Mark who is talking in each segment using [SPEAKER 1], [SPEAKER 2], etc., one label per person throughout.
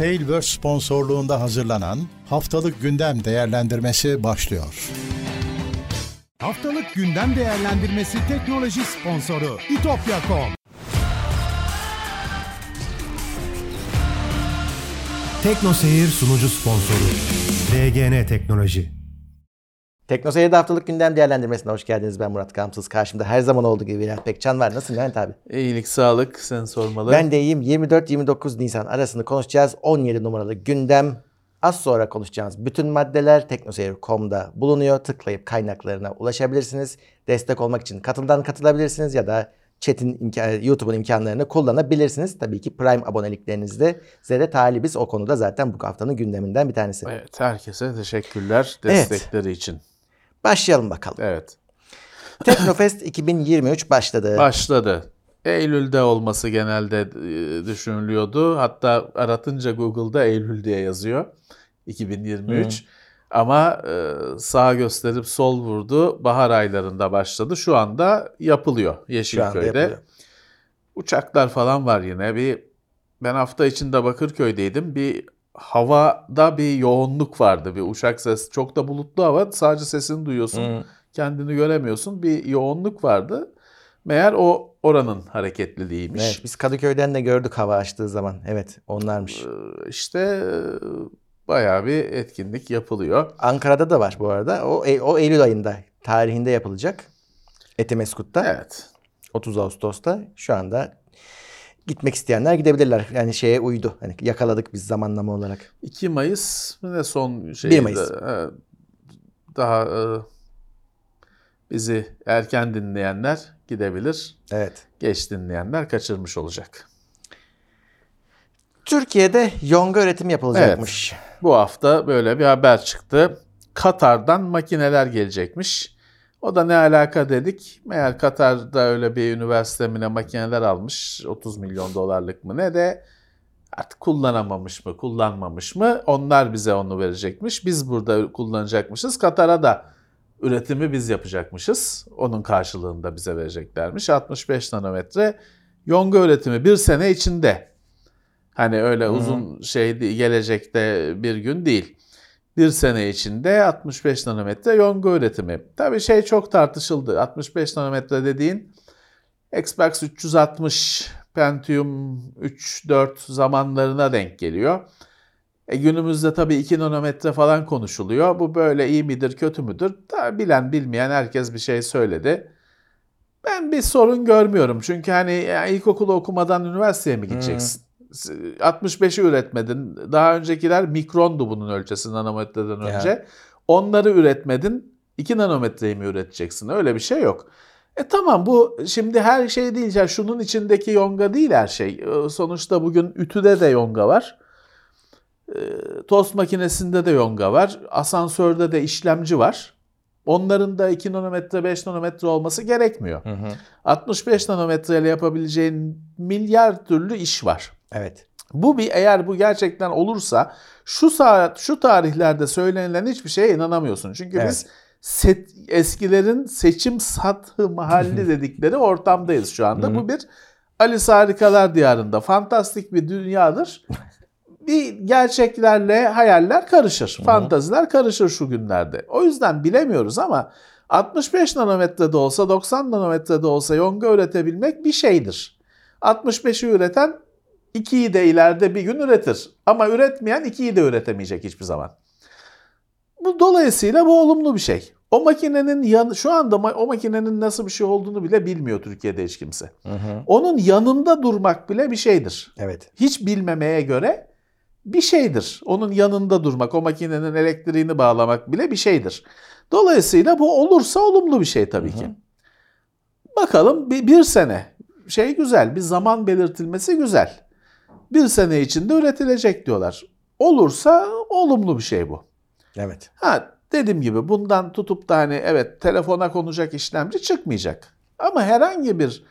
[SPEAKER 1] Tailverse sponsorluğunda hazırlanan Haftalık Gündem Değerlendirmesi başlıyor.
[SPEAKER 2] Haftalık gündem değerlendirmesi teknoloji sponsoru itopya.com.
[SPEAKER 3] Tekno Seyir sunucu sponsoru DGN Teknoloji.
[SPEAKER 4] Tekno Seyir'de haftalık gündem değerlendirmesine hoş geldiniz. Ben Murat Kamsız. Karşımda her zaman olduğu gibi Bülent Pekcan var. Nasılsın Levent abi?
[SPEAKER 5] İyilik, sağlık. Sen sormalı.
[SPEAKER 4] Ben de iyiyim. 24-29 Nisan arasında konuşacağız. 17 numaralı gündem. Az sonra konuşacağımız bütün maddeler teknoseyir.com'da bulunuyor. Tıklayıp kaynaklarına ulaşabilirsiniz. Destek olmak için katıldan katılabilirsiniz ya da chat'in imkan, YouTube'un imkanlarını kullanabilirsiniz. Tabii ki Prime aboneliklerinizde size de talibiz. O konuda zaten bu haftanın gündeminden bir tanesi.
[SPEAKER 5] Evet, herkese teşekkürler destekleri için.
[SPEAKER 4] Başlayalım bakalım.
[SPEAKER 5] Evet.
[SPEAKER 4] Teknofest 2023 başladı.
[SPEAKER 5] Başladı. Eylül'de olması genelde e, düşünülüyordu. Hatta aratınca Google'da Eylül diye yazıyor. 2023. Ama e, sağ gösterip sol vurdu. Bahar aylarında başladı. Şu anda yapılıyor Yeşilköy'de.
[SPEAKER 4] yapılıyor.
[SPEAKER 5] Uçaklar falan var yine. Bir ben hafta içinde Bakırköy'deydim. Bir havada bir yoğunluk vardı. Bir uçak sesi. Çok da bulutlu hava. Sadece sesini duyuyorsun.
[SPEAKER 4] Hı.
[SPEAKER 5] Kendini göremiyorsun. Bir yoğunluk vardı. Meğer o oranın hareketliliğiymiş.
[SPEAKER 4] Evet, biz Kadıköy'den de gördük hava açtığı zaman. Evet, onlarmış.
[SPEAKER 5] Ee, İşte bayağı bir etkinlik yapılıyor.
[SPEAKER 4] Ankara'da da var bu arada. O, E- o Eylül ayında tarihinde yapılacak. Etimeskut'ta.
[SPEAKER 5] Evet.
[SPEAKER 4] 30 Ağustos'ta. Şu anda gitmek isteyenler gidebilirler. Yani şeye uydu. Hani yakaladık biz zamanlama olarak.
[SPEAKER 5] 2 Mayıs ne son şey?
[SPEAKER 4] 1 Mayıs.
[SPEAKER 5] Daha e, bizi erken dinleyenler gidebilir.
[SPEAKER 4] Evet.
[SPEAKER 5] Geç dinleyenler kaçırmış olacak.
[SPEAKER 4] Türkiye'de yonga üretimi yapılacakmış.
[SPEAKER 5] Bu hafta böyle bir haber çıktı. Katar'dan makineler gelecekmiş. O da ne alaka dedik. Meğer Katar'da öyle bir üniversite mi ne makineler almış. 30 milyon dolarlık mı ne de artık kullanamamış mı kullanmamış mı onlar bize onu verecekmiş. Biz burada kullanacakmışız. Katar'a da üretimi biz yapacakmışız. Onun karşılığında bize vereceklermiş. 65 nanometre yonga üretimi bir sene içinde. Hani öyle uzun şey değil, gelecekte bir gün değil. Bir sene içinde 65 nanometre yonga üretimi. Tabii şey çok tartışıldı. 65 nanometre dediğin Xbox 360 Pentium 3-4 zamanlarına denk geliyor. E günümüzde tabii 2 nanometre falan konuşuluyor. Bu böyle iyi midir kötü müdür? Tabii bilen bilmeyen herkes bir şey söyledi. Ben bir sorun görmüyorum. Çünkü hani ya ilkokulu okumadan üniversiteye mi gideceksin? 65'i üretmedin. Daha öncekiler mikrondu bunun ölçüsü nanometreden
[SPEAKER 4] Ya.
[SPEAKER 5] önce. Onları üretmedin. 2 nanometreyi mi üreteceksin? Öyle bir şey yok. E tamam bu şimdi her şey değil. Ya şunun içindeki yonga değil her şey. E, Sonuçta bugün ütüde de yonga var. E, Tost makinesinde de yonga var. Asansörde de işlemci var. Onların da 2 nanometre 5 nanometre olması gerekmiyor. 65 nanometreyle yapabileceğin milyar türlü iş var.
[SPEAKER 4] Evet.
[SPEAKER 5] Bu bir eğer bu gerçekten olursa şu saat şu tarihlerde söylenilen hiçbir şeye inanamıyorsun. Çünkü
[SPEAKER 4] Evet.
[SPEAKER 5] biz set, eskilerin seçim sathı mahalli dedikleri ortamdayız şu anda. Bu bir Alice Harikalar Diyarı'nda fantastik bir dünyadır. bir gerçeklerle hayaller karışır. Fantaziler karışır şu günlerde. O yüzden bilemiyoruz ama 65 nanometrede olsa 90 nanometrede olsa yonga üretebilmek bir şeydir. 65'i üreten 2'yi de ileride bir gün üretir. Ama üretmeyen 2'yi de üretemeyecek hiçbir zaman. Bu dolayısıyla bu olumlu bir şey. O makinenin yan, şu anda ma- o makinenin nasıl bir şey olduğunu bile bilmiyor Türkiye'de hiç kimse. Onun yanında durmak bile bir şeydir.
[SPEAKER 4] Evet.
[SPEAKER 5] Hiç bilmemeye göre bir şeydir. Onun yanında durmak, o makinenin elektriğini bağlamak bile bir şeydir. Dolayısıyla bu olursa olumlu bir şey tabii ki. Bakalım bir, bir sene şey güzel, bir zaman belirtilmesi güzel. Bir sene içinde üretilecek diyorlar. Olursa olumlu bir şey bu.
[SPEAKER 4] Evet.
[SPEAKER 5] Ha dediğim gibi bundan tutup da hani evet telefona konacak işlemci çıkmayacak. Ama herhangi bir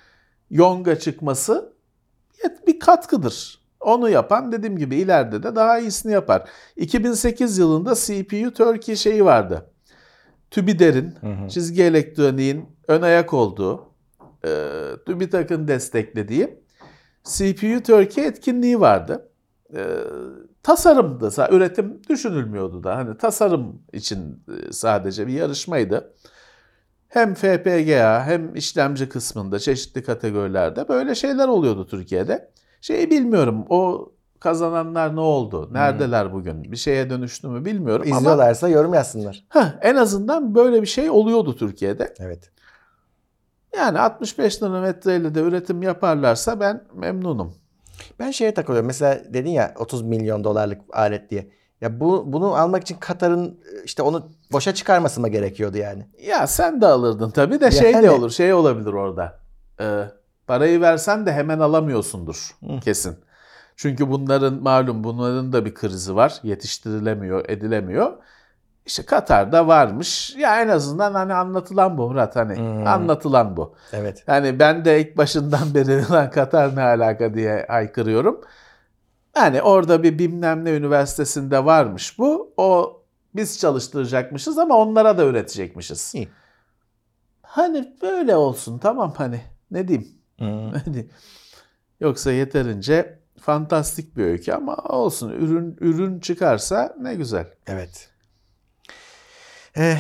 [SPEAKER 5] yonga çıkması bir katkıdır. Onu yapan dediğim gibi ileride de daha iyisini yapar. 2008 yılında CPU Turkey şeyi vardı. TÜBİDER'in, çizgi elektroniğin ön ayak olduğu, e, TÜBİTAK'ın desteklediği CPU Turkey etkinliği vardı. e, tasarımdı. Sa- Üretim düşünülmüyordu da. Hani tasarım için e, sadece bir yarışmaydı. Hem FPGA hem işlemci kısmında çeşitli kategorilerde böyle şeyler oluyordu Türkiye'de. Şeyi bilmiyorum. O kazananlar ne oldu? Neredeler bugün? Bir şeye dönüştü mü bilmiyorum ama
[SPEAKER 4] İzliyorlarsa yorum yazsınlar.
[SPEAKER 5] heh, en azından böyle bir şey oluyordu Türkiye'de.
[SPEAKER 4] Evet.
[SPEAKER 5] Yani 65 nanometreyle de üretim yaparlarsa ben memnunum.
[SPEAKER 4] Ben şeye takılıyorum. Mesela dedin ya 30 milyon dolarlık alet diye. Ya bu bunu almak için Katar'ın işte onu boşa çıkarması mı gerekiyordu yani?
[SPEAKER 5] Ya sen de alırdın tabii de şey de
[SPEAKER 4] Yani-
[SPEAKER 5] olur, şey olabilir orada. Ee, parayı versen de hemen alamıyorsundur kesin. Çünkü bunların malum bunların da bir krizi var. Yetiştirilemiyor, edilemiyor. İşte Katar'da varmış. Ya en azından hani anlatılan bu Murat hani
[SPEAKER 4] Hmm.
[SPEAKER 5] anlatılan bu.
[SPEAKER 4] Evet.
[SPEAKER 5] Yani ben de ilk başından beri lan Katar ne alaka diye haykırıyorum. Yani orada bir bilmem ne üniversitesinde varmış bu. O biz çalıştıracakmışız ama onlara da üretecekmişiz.
[SPEAKER 4] İyi.
[SPEAKER 5] Hani böyle olsun tamam hani ne diyeyim.
[SPEAKER 4] Hmm.
[SPEAKER 5] Hani Yoksa yeterince fantastik bir öykü ama olsun ürün ürün çıkarsa ne güzel.
[SPEAKER 4] Evet. Eh,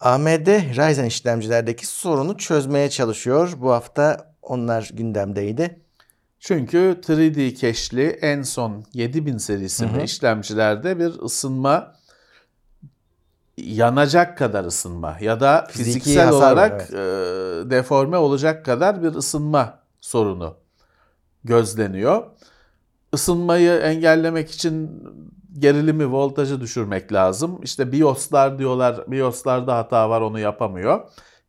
[SPEAKER 4] AMD Ryzen işlemcilerdeki sorunu çözmeye çalışıyor. Bu hafta onlar gündemdeydi.
[SPEAKER 5] Çünkü 3D cache'li en son 7000 serisi mi işlemcilerde bir ısınma yanacak kadar ısınma ya da
[SPEAKER 4] Fiziki
[SPEAKER 5] fiziksel
[SPEAKER 4] hasar var,
[SPEAKER 5] olarak e, deforme olacak kadar bir ısınma sorunu gözleniyor. Isınmayı engellemek için gerilimi, voltajı düşürmek lazım. İşte BIOS'lar diyorlar, BIOS'larda hata var onu yapamıyor.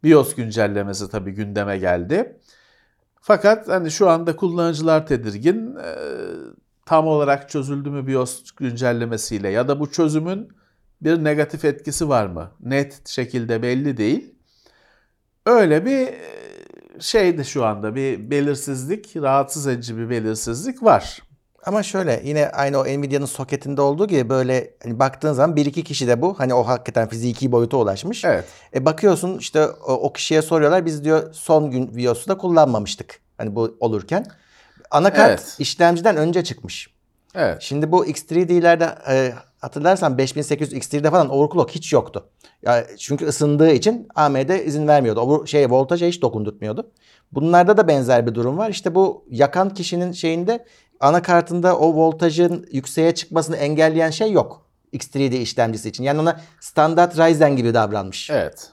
[SPEAKER 5] BIOS güncellemesi tabii gündeme geldi. Fakat hani şu anda kullanıcılar tedirgin. Ee, tam olarak çözüldü mü BIOS güncellemesiyle ya da bu çözümün bir negatif etkisi var mı? Net şekilde belli değil. Öyle bir e, şeydi şu anda bir belirsizlik, rahatsız edici bir belirsizlik var.
[SPEAKER 4] Ama şöyle yine aynı o Nvidia'nın soketinde olduğu gibi böyle hani baktığın zaman bir iki kişi de bu. Hani o hakikaten fiziki boyuta ulaşmış.
[SPEAKER 5] Evet.
[SPEAKER 4] E bakıyorsun işte o, o kişiye soruyorlar biz diyor son gün BIOS'u da kullanmamıştık. Hani bu olurken. Anakart
[SPEAKER 5] Evet.
[SPEAKER 4] işlemciden önce çıkmış.
[SPEAKER 5] Evet.
[SPEAKER 4] Şimdi bu X3D'lerde e, hatırlarsan 5800 X3'de falan overclock hiç yoktu. Ya çünkü ısındığı için AMD izin vermiyordu. O şey voltaja hiç dokundurtmuyordu. Bunlarda da benzer bir durum var. İşte bu yakan kişinin şeyinde anakartında o voltajın yükseğe çıkmasını engelleyen şey yok. X3D işlemcisi için. Yani ona standart Ryzen gibi davranmış.
[SPEAKER 5] Evet.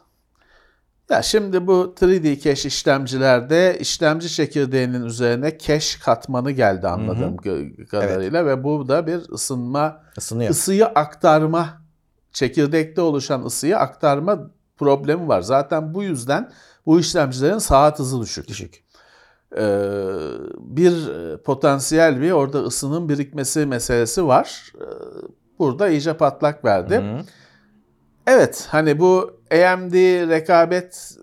[SPEAKER 5] Ya şimdi bu 3D cache işlemcilerde işlemci çekirdeğinin üzerine cache katmanı geldi anladığım gö- kadarıyla ve bu da bir ısınma,
[SPEAKER 4] Isınıyor.
[SPEAKER 5] ısıyı aktarma, çekirdekte oluşan ısıyı aktarma problemi var. Zaten bu yüzden bu işlemcilerin saat hızı düşük.
[SPEAKER 4] Düşük.
[SPEAKER 5] Ee, bir e, potansiyel bir orada ısının birikmesi meselesi var. Ee, Burada iyice patlak verdi.
[SPEAKER 4] Hı.
[SPEAKER 5] Evet hani bu AMD rekabet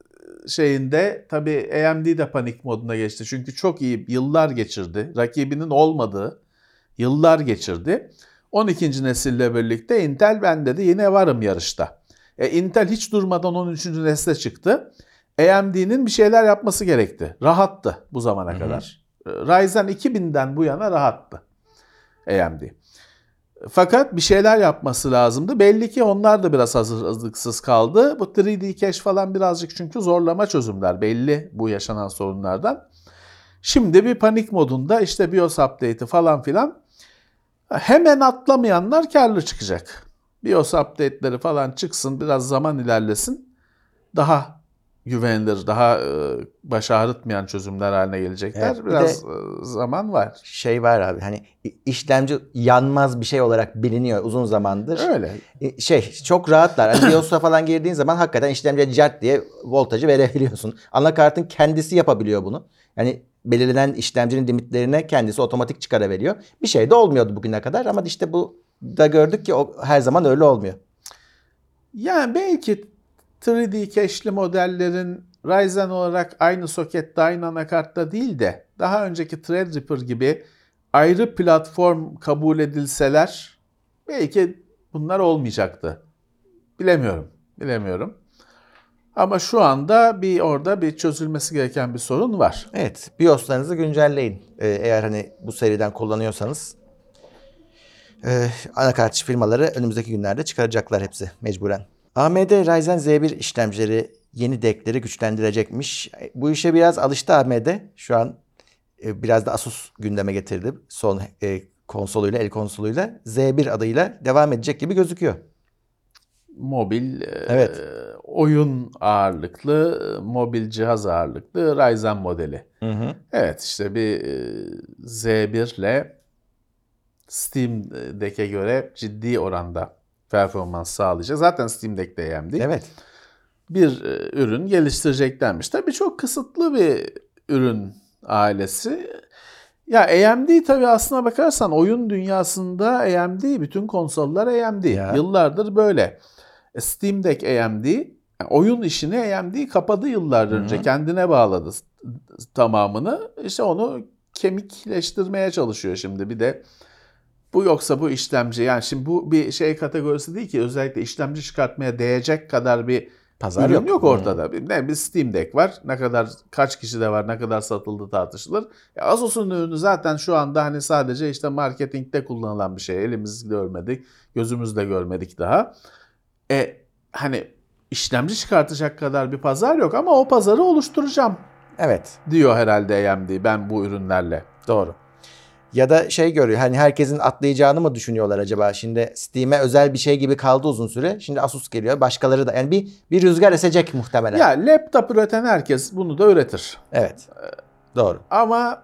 [SPEAKER 5] şeyinde tabii AMD de panik moduna geçti. Çünkü çok iyi yıllar geçirdi. Rakibinin olmadığı yıllar geçirdi. 12. nesille birlikte Intel ben dedi yine varım yarışta. E, Intel hiç durmadan 13. nesle çıktı. AMD'nin bir şeyler yapması gerekti. Rahattı bu zamana kadar. E, Ryzen 2000'den bu yana rahattı AMD. Fakat bir şeyler yapması lazımdı. Belli ki onlar da biraz hazırlıksız kaldı. Bu 3D cache falan birazcık çünkü zorlama çözümler belli bu yaşanan sorunlardan. Şimdi bir panik modunda işte BIOS update'i falan filan hemen atlamayanlar karlı çıkacak. BIOS update'leri falan çıksın biraz zaman ilerlesin. Daha güvenilir, daha e, baş ağrıtmayan çözümler haline gelecekler.
[SPEAKER 4] Evet, bir
[SPEAKER 5] biraz
[SPEAKER 4] de-
[SPEAKER 5] e, zaman var.
[SPEAKER 4] Şey var abi hani işlemci yanmaz bir şey olarak biliniyor uzun zamandır.
[SPEAKER 5] Öyle.
[SPEAKER 4] E, şey çok rahatlar. Hani BIOS'a falan girdiğin zaman hakikaten işlemciye cart diye voltajı verebiliyorsun. Anakartın kendisi yapabiliyor bunu. Yani belirlenen işlemcinin limitlerine kendisi otomatik çıkarabiliyor. Bir şey de olmuyordu bugüne kadar ama işte bu da gördük ki o her zaman öyle olmuyor.
[SPEAKER 5] Yani belki 3D cache'li modellerin Ryzen olarak aynı sokette, aynı anakartta değil de daha önceki Threadripper gibi ayrı platform kabul edilseler belki bunlar olmayacaktı. Bilemiyorum. Bilemiyorum. Ama şu anda bir orada bir çözülmesi gereken bir sorun var.
[SPEAKER 4] Evet BIOS'larınızı güncelleyin. Ee, eğer hani bu seriden kullanıyorsanız. Ee, anakart firmaları önümüzdeki günlerde çıkaracaklar hepsi mecburen. AMD Ryzen Z1 işlemcileri yeni deckleri güçlendirecekmiş. Bu işe biraz alıştı AMD. Şu an e, biraz da Asus gündeme getirdi. Son e, konsoluyla, el konsoluyla Z1 adıyla devam edecek gibi gözüküyor.
[SPEAKER 5] Mobil e,
[SPEAKER 4] Evet.
[SPEAKER 5] oyun ağırlıklı, mobil cihaz ağırlıklı Ryzen modeli. Evet işte bir e, Z1 ile Steam Deck'e göre ciddi oranda performans sağlayacak. Zaten Steam Deck de AMD.
[SPEAKER 4] Evet.
[SPEAKER 5] Bir e, ürün geliştireceklermiş. Tabii çok kısıtlı bir ürün ailesi. Ya AMD tabii aslına bakarsan oyun dünyasında AMD, bütün konsollar AMD.
[SPEAKER 4] Ya.
[SPEAKER 5] Yıllardır böyle. E, Steam Deck AMD, yani oyun işini AMD kapadı yıllar önce. Kendine bağladı tamamını. İşte onu kemikleştirmeye çalışıyor şimdi. Bir de bu yoksa bu işlemci yani şimdi bu bir şey kategorisi değil ki özellikle işlemci çıkartmaya değecek kadar bir
[SPEAKER 4] Pazar yok.
[SPEAKER 5] yok,
[SPEAKER 4] Hmm.
[SPEAKER 5] ortada. Bir- Ne bir Steam Deck var. Ne kadar kaç kişi de var, ne kadar satıldı tartışılır. E, Asus'un ürünü zaten şu anda hani sadece işte marketingte kullanılan bir şey. Elimiz görmedik, gözümüzle görmedik daha. E hani işlemci çıkartacak kadar bir pazar yok ama o pazarı oluşturacağım
[SPEAKER 4] Evet.
[SPEAKER 5] diyor herhalde AMD ben bu ürünlerle.
[SPEAKER 4] Doğru. Ya da şey görüyor hani herkesin atlayacağını mı düşünüyorlar acaba? Şimdi Steam'e özel bir şey gibi kaldı uzun süre. Şimdi Asus geliyor. Başkaları da yani bir bir rüzgar esecek muhtemelen.
[SPEAKER 5] Ya laptop üreten herkes bunu da üretir.
[SPEAKER 4] Evet. Doğru.
[SPEAKER 5] Ama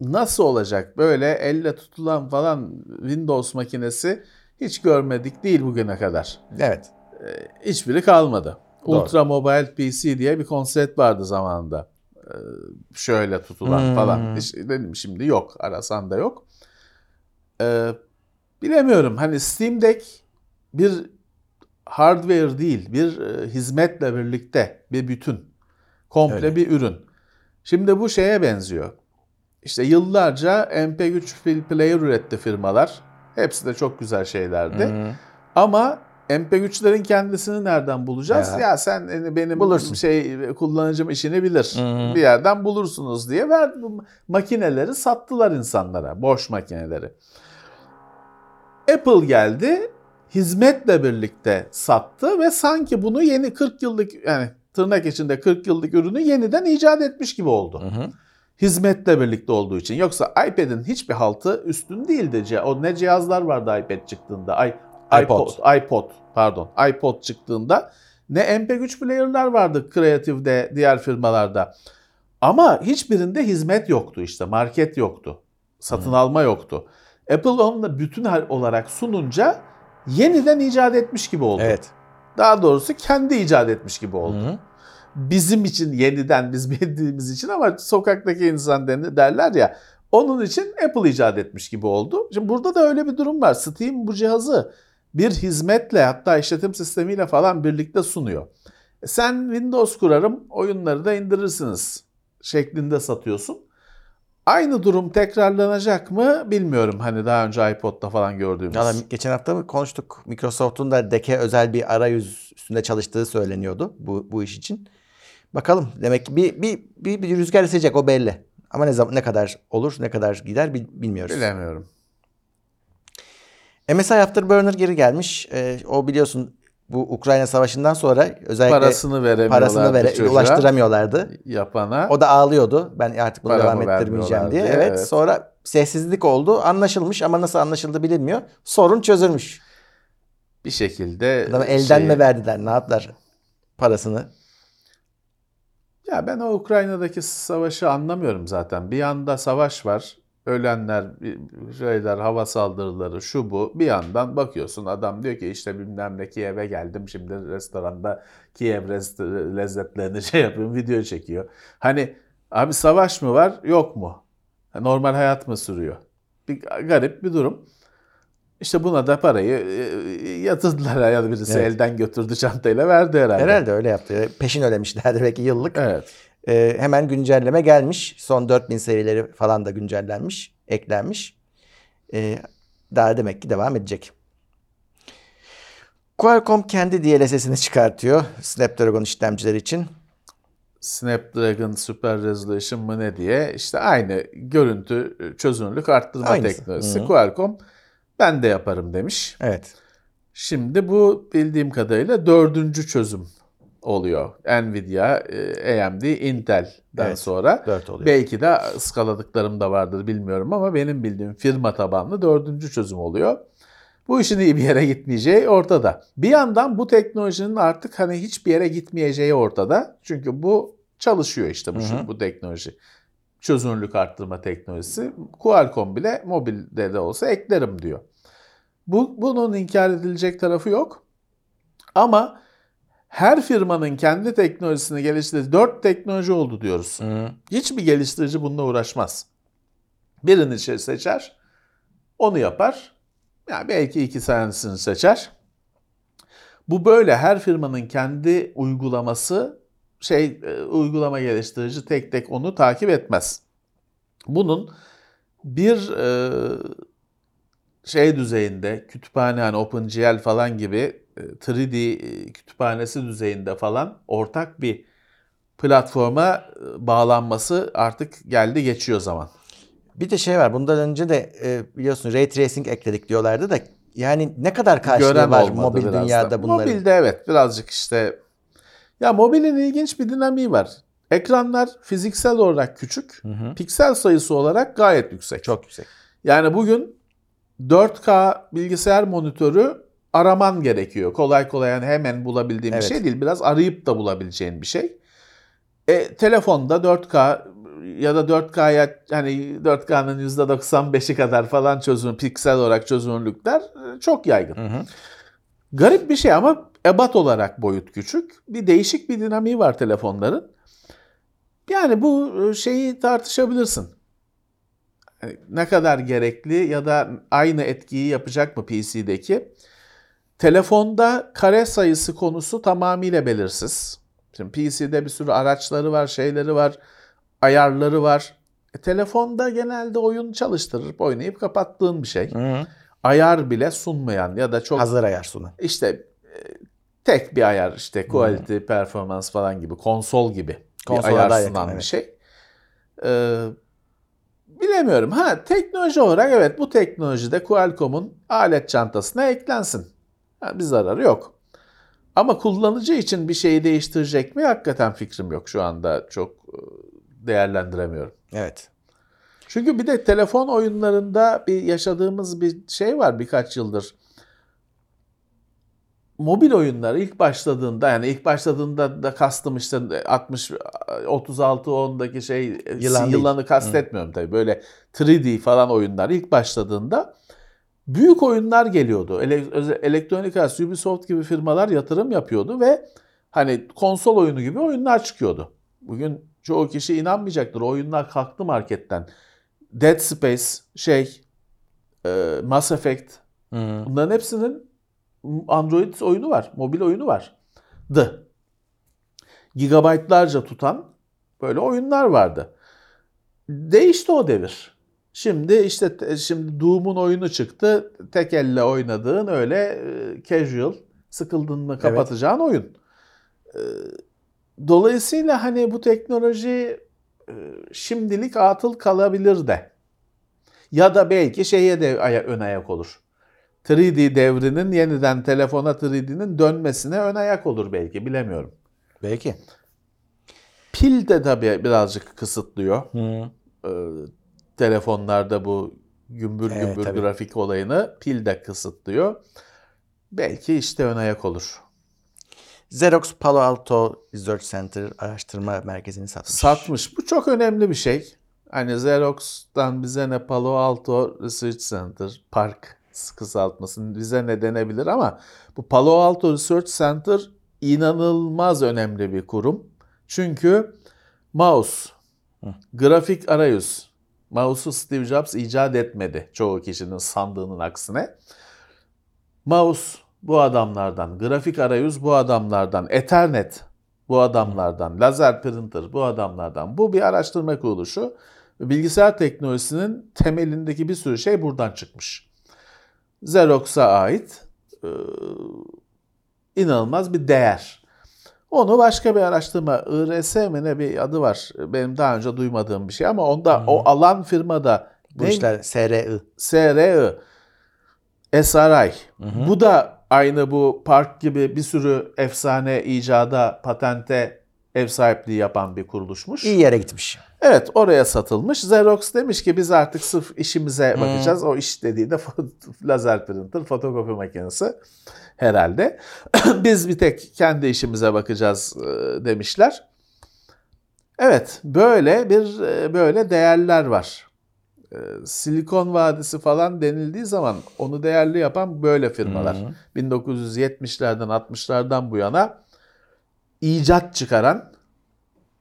[SPEAKER 5] nasıl olacak böyle elle tutulan falan Windows makinesi hiç görmedik değil bugüne kadar.
[SPEAKER 4] Evet.
[SPEAKER 5] Hiçbiri kalmadı.
[SPEAKER 4] Doğru.
[SPEAKER 5] Ultra Mobile PC diye bir konsept vardı zamanında. Ee, Şöyle tutulan
[SPEAKER 4] Hmm.
[SPEAKER 5] falan. Hiç- dedim şimdi yok. Arasan da yok. Ee, bilemiyorum. Hani Steam Deck bir hardware değil, bir e, hizmetle birlikte bir bütün. Komple
[SPEAKER 4] Öyle.
[SPEAKER 5] bir ürün. Şimdi bu şeye benziyor. İşte yıllarca MP3 fil- player üretti firmalar. Hepsi de çok güzel şeylerdi.
[SPEAKER 4] Hı.
[SPEAKER 5] Ama MP3'lerin kendisini nereden bulacağız?
[SPEAKER 4] Ya.
[SPEAKER 5] Ya, sen hani benim
[SPEAKER 4] Bulursun.
[SPEAKER 5] şey kullanıcım işini bilir.
[SPEAKER 4] Hı.
[SPEAKER 5] Bir yerden bulursunuz diye ver makineleri sattılar insanlara, boş makineleri. Apple geldi, hizmetle birlikte sattı ve sanki bunu yeni 40 yıllık yani tırnak içinde 40 yıllık ürünü yeniden icat etmiş gibi oldu.
[SPEAKER 4] Hı hı.
[SPEAKER 5] Hizmetle birlikte olduğu için. Yoksa iPad'in hiçbir haltı üstün değildi. O ne cihazlar vardı iPad çıktığında? I,
[SPEAKER 4] iPod.
[SPEAKER 5] iPod. iPod pardon. iPod çıktığında ne MP3 player'lar vardı Creative'de, diğer firmalarda. Ama hiçbirinde hizmet yoktu işte. Market yoktu. Satın alma yoktu. Apple onunla bütün hal- olarak sununca yeniden icat etmiş gibi oldu.
[SPEAKER 4] Evet.
[SPEAKER 5] Daha doğrusu kendi icat etmiş gibi oldu
[SPEAKER 4] Hı hı.
[SPEAKER 5] bizim için yeniden biz bildiğimiz için ama sokaktaki insan derler ya onun için Apple icat etmiş gibi oldu. Şimdi burada da öyle bir durum var. Steam bu cihazı bir hizmetle hatta işletim sistemiyle falan birlikte sunuyor. E Sen Windows kurarım oyunları da indirirsiniz şeklinde satıyorsun. Aynı durum tekrarlanacak mı bilmiyorum. Hani daha önce iPod'da falan gördüğümüz.
[SPEAKER 4] Valla geçen hafta mı konuştuk? Microsoft'un da Deck'e özel bir arayüz üstünde çalıştığı söyleniyordu bu, bu iş için. Bakalım. Demek ki bir, bir, bir, bir rüzgar esecek o belli. Ama ne zaman ne kadar olur, ne kadar gider bil- bilmiyoruz.
[SPEAKER 5] Bilemiyorum.
[SPEAKER 4] MSI Afterburner geri gelmiş. Ee, o biliyorsun bu Ukrayna Savaşı'ndan sonra özellikle
[SPEAKER 5] Parasını veremiyorlardı
[SPEAKER 4] parasını vere,
[SPEAKER 5] çocuğa,
[SPEAKER 4] ulaştıramıyorlardı.
[SPEAKER 5] yapana.
[SPEAKER 4] O da ağlıyordu. Ben artık bunu devam ettirmeyeceğim diye.
[SPEAKER 5] diye,
[SPEAKER 4] Evet.
[SPEAKER 5] evet.
[SPEAKER 4] Sonra sessizlik oldu. Anlaşılmış ama nasıl anlaşıldı bilinmiyor. Sorun çözülmüş.
[SPEAKER 5] bir şekilde
[SPEAKER 4] Adamı elden
[SPEAKER 5] şeyi-
[SPEAKER 4] mi verdiler? Ne yaptılar? Parasını.
[SPEAKER 5] Ya ben o Ukrayna'daki savaşı anlamıyorum zaten. Bir yanda savaş var. Ölenler, şeyler, hava saldırıları, şu bu. Bir yandan bakıyorsun adam diyor ki işte bilmem ne Kiev'e geldim. Şimdi restoranda Kiev lezzetlerini şey yapıyorum, video çekiyor. Hani abi savaş mı var, yok mu? Normal hayat mı sürüyor? Bir garip bir durum. İşte buna da parayı e, yatırdılar ya birisi
[SPEAKER 4] Evet.
[SPEAKER 5] elden götürdü çantayla verdi herhalde.
[SPEAKER 4] Herhalde öyle yaptı. Peşin ödemişlerdi belki yıllık.
[SPEAKER 5] Evet.
[SPEAKER 4] Ee, hemen güncelleme gelmiş. Son 4000 serileri falan da güncellenmiş, eklenmiş. Ee, daha demek ki devam edecek. Qualcomm kendi DLSS'ini çıkartıyor Snapdragon işlemcileri için.
[SPEAKER 5] Snapdragon Super Resolution mı ne diye işte aynı görüntü çözünürlük arttırma
[SPEAKER 4] Aynısı.
[SPEAKER 5] teknolojisi.
[SPEAKER 4] Hı hı.
[SPEAKER 5] Qualcomm ben de yaparım demiş.
[SPEAKER 4] Evet.
[SPEAKER 5] Şimdi bu bildiğim kadarıyla dördüncü çözüm oluyor. Nvidia, e, AMD, Intel'den
[SPEAKER 4] Evet,
[SPEAKER 5] sonra.
[SPEAKER 4] dört oluyor.
[SPEAKER 5] Belki de ıskaladıklarım da vardır bilmiyorum ama benim bildiğim firma tabanlı dördüncü çözüm oluyor. Bu işin iyi bir yere gitmeyeceği ortada. Bir yandan bu teknolojinin artık hani hiçbir yere gitmeyeceği ortada. Çünkü bu çalışıyor işte bu,
[SPEAKER 4] Hı hı.
[SPEAKER 5] bu teknoloji. Çözünürlük arttırma teknolojisi. Qualcomm bile mobilde de olsa eklerim diyor. Bu, bunun inkar edilecek tarafı yok. Ama her firmanın kendi teknolojisini geliştirdiği dört teknoloji oldu diyoruz.
[SPEAKER 4] Hı.
[SPEAKER 5] Hiçbir geliştirici bununla uğraşmaz. Birini şey seçer, onu yapar. Yani belki iki tanesini seçer. Bu böyle her firmanın kendi uygulaması şey e, uygulama geliştirici tek tek onu takip etmez. Bunun bir e, şey düzeyinde kütüphane hani OpenGL falan gibi 3D e, kütüphanesi düzeyinde falan ortak bir platforma e, bağlanması artık geldi geçiyor zaman.
[SPEAKER 4] Bir de şey var. Bundan önce de e, biliyorsun ray tracing ekledik diyorlardı da yani ne kadar karşılığı var
[SPEAKER 5] olmadı
[SPEAKER 4] mobil
[SPEAKER 5] biraz da.
[SPEAKER 4] dünyada bunların?
[SPEAKER 5] Mobilde evet birazcık işte ya mobilin ilginç bir dinamiği var. Ekranlar fiziksel olarak küçük,
[SPEAKER 4] hı.
[SPEAKER 5] piksel sayısı olarak gayet yüksek.
[SPEAKER 4] Çok yüksek.
[SPEAKER 5] Yani bugün 4K bilgisayar monitörü araman gerekiyor. Kolay kolay yani hemen bulabildiğin
[SPEAKER 4] Evet.
[SPEAKER 5] bir şey değil. Biraz arayıp da bulabileceğin bir şey. E, telefonda 4K ya da 4K'ya hani 4K'nın %95'i kadar falan çözünür, piksel olarak çözünürlükler e, çok yaygın.
[SPEAKER 4] Hı hı.
[SPEAKER 5] Garip bir şey ama ebat olarak boyut küçük. Bir değişik bir dinamiği var telefonların. Yani bu e, şeyi tartışabilirsin. Yani Ne kadar gerekli ya da aynı etkiyi yapacak mı PC'deki? Telefonda kare sayısı konusu tamamıyla belirsiz. Şimdi PC'de bir sürü araçları var, şeyleri var, ayarları var. E, telefonda genelde oyun çalıştırıp oynayıp kapattığın bir şey.
[SPEAKER 4] Hı hı.
[SPEAKER 5] Ayar bile sunmayan ya da çok
[SPEAKER 4] Hazır ayar sunan.
[SPEAKER 5] işte e, tek bir ayar işte quality, performance falan gibi konsol gibi
[SPEAKER 4] Konsola
[SPEAKER 5] bir ayar
[SPEAKER 4] daha yakın,
[SPEAKER 5] sunan bir
[SPEAKER 4] evet.
[SPEAKER 5] şey. Ee, bilemiyorum. Ha teknoloji olarak evet bu teknolojide Qualcomm'un alet çantasına eklensin. Ha, bir zararı yok. Ama kullanıcı için bir şeyi değiştirecek mi? Hakikaten fikrim yok şu anda. Çok e, değerlendiremiyorum.
[SPEAKER 4] Evet.
[SPEAKER 5] Çünkü bir de telefon oyunlarında bir yaşadığımız bir şey var birkaç yıldır. Mobil oyunlar ilk başladığında yani ilk başladığında da kastım işte 60 36 10'daki şey
[SPEAKER 4] Yılan değil.
[SPEAKER 5] yılanı kastetmiyorum tabii. Böyle 3D falan oyunlar ilk başladığında büyük oyunlar geliyordu. Ele, Electronic Arts, Ubisoft gibi firmalar yatırım yapıyordu ve hani konsol oyunu gibi oyunlar çıkıyordu. Bugün çoğu kişi inanmayacaktır. O oyunlar kalktı marketten. Dead Space, şey, e, Mass Effect
[SPEAKER 4] Hı hı.
[SPEAKER 5] bunların hepsinin Android oyunu var, mobil oyunu var. The. Gigabaytlarca tutan böyle oyunlar vardı. Değişti o devir. Şimdi işte te- şimdi Doom'un oyunu çıktı. Tek elle oynadığın öyle e, casual, sıkıldın mı kapatacağın oyun. E, Dolayısıyla hani bu teknoloji e, şimdilik atıl kalabilir de. Ya da belki şeye de aya- ön ayak olur. 3D devrinin yeniden telefona 3D'nin dönmesine ön ayak olur belki bilemiyorum.
[SPEAKER 4] Belki.
[SPEAKER 5] Pil de tabii birazcık kısıtlıyor. Ee, telefonlarda bu gümbür
[SPEAKER 4] Evet,
[SPEAKER 5] gümbür
[SPEAKER 4] tabii.
[SPEAKER 5] grafik olayını pil de kısıtlıyor. Belki işte ön ayak olur.
[SPEAKER 4] Xerox Palo Alto Research Center araştırma merkezini satmış.
[SPEAKER 5] Satmış. Bu çok önemli bir şey. Hani Xerox'tan bize ne Palo Alto Research Center, Park kısaltmasın bize ne denebilir ama bu Palo Alto Research Center inanılmaz önemli bir kurum. Çünkü mouse, grafik arayüz, mouse'u Steve Jobs icat etmedi çoğu kişinin sandığının aksine. Mouse bu adamlardan, grafik arayüz bu adamlardan, Ethernet bu adamlardan, lazer printer bu adamlardan. Bu bir araştırma kuruluşu. Bilgisayar teknolojisinin temelindeki bir sürü şey buradan çıkmış. Xerox'a ait e, inanılmaz bir değer. Onu başka bir araştırma, IRS mi ne bir adı var. Benim daha önce duymadığım bir şey ama onda o alan firmada
[SPEAKER 4] Bu işler SRI.
[SPEAKER 5] SRI SRI. Bu da aynı bu park gibi bir sürü efsane icada, patente ev sahipliği yapan bir kuruluşmuş.
[SPEAKER 4] İyi yere gitmiş.
[SPEAKER 5] Evet oraya satılmış. Xerox demiş ki biz artık sırf işimize bakacağız. O iş dediği de lazer printer, fotokopi makinesi herhalde. biz bir tek kendi işimize bakacağız e, demişler. Evet böyle bir e, böyle değerler var. E, Silikon Vadisi falan denildiği zaman onu değerli yapan böyle firmalar. 1970'lerden 60'lardan bu yana icat çıkaran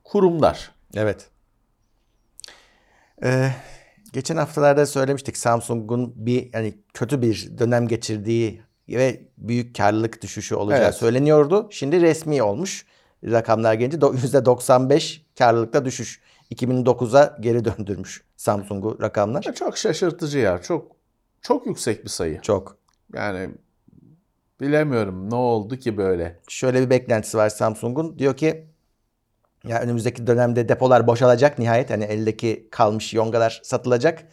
[SPEAKER 5] kurumlar.
[SPEAKER 4] Evet. Ee, geçen haftalarda söylemiştik Samsung'un bir yani kötü bir dönem geçirdiği ve büyük karlılık düşüşü olacağı
[SPEAKER 5] Evet.
[SPEAKER 4] söyleniyordu. Şimdi resmi olmuş. Rakamlar gelince do- %95 karlılıkta düşüş. 2009'a geri döndürmüş Samsung'u rakamlar.
[SPEAKER 5] Çok şaşırtıcı ya. Çok çok yüksek bir sayı.
[SPEAKER 4] Çok.
[SPEAKER 5] Yani bilemiyorum ne oldu ki böyle.
[SPEAKER 4] Şöyle bir beklentisi var Samsung'un. Diyor ki ya önümüzdeki dönemde depolar boşalacak nihayet. Hani eldeki kalmış yongalar satılacak.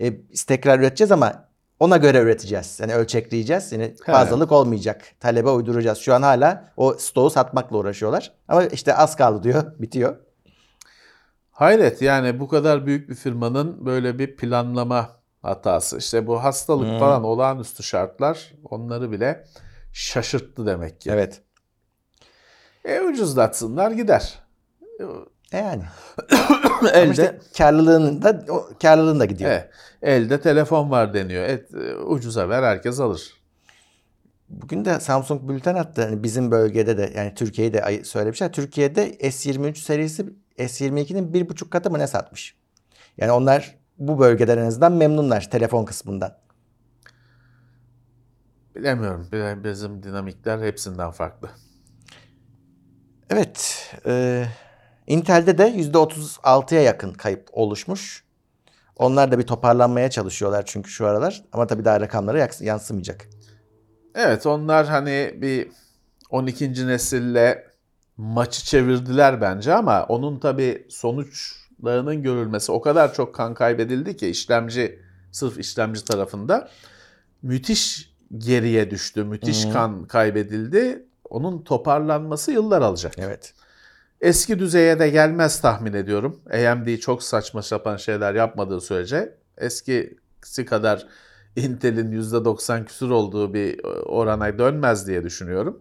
[SPEAKER 4] E, biz tekrar üreteceğiz ama ona göre üreteceğiz. Yani ölçekleyeceğiz. Yani fazlalık olmayacak. Talebe uyduracağız. Şu an hala o stoğu satmakla uğraşıyorlar. Ama işte az kaldı diyor. Bitiyor.
[SPEAKER 5] Hayret yani bu kadar büyük bir firmanın böyle bir planlama hatası. İşte bu hastalık falan olağanüstü şartlar onları bile şaşırttı demek ki.
[SPEAKER 4] Evet.
[SPEAKER 5] E ucuzlatsınlar gider.
[SPEAKER 4] E yani.
[SPEAKER 5] Elde
[SPEAKER 4] işte karlılığın da o karlılığın da gidiyor.
[SPEAKER 5] e, elde telefon var deniyor. Et, e, ucuza ver herkes alır.
[SPEAKER 4] Bugün de Samsung bülten attı. Hani bizim bölgede de yani Türkiye'de söylemişler. Türkiye'de S23 serisi S22'nin bir buçuk katı mı ne satmış? Yani onlar bu bölgeden en azından memnunlar telefon kısmından.
[SPEAKER 5] Bilemiyorum. bi- Bizim dinamikler hepsinden farklı.
[SPEAKER 4] Evet. E, Intel'de de %36'ya yakın kayıp oluşmuş. Onlar da bir toparlanmaya çalışıyorlar çünkü şu aralar. Ama tabii daha rakamlara yansımayacak.
[SPEAKER 5] Evet onlar hani bir 12. nesille maçı çevirdiler bence ama onun tabii sonuçlarının görülmesi o kadar çok kan kaybedildi ki işlemci sırf işlemci tarafında müthiş geriye düştü. Müthiş kan kaybedildi. Onun toparlanması yıllar alacak.
[SPEAKER 4] Evet.
[SPEAKER 5] Eski düzeye de gelmez tahmin ediyorum. AMD çok saçma sapan şeyler yapmadığı sürece eskisi kadar Intel'in %90 küsur olduğu bir orana dönmez diye düşünüyorum.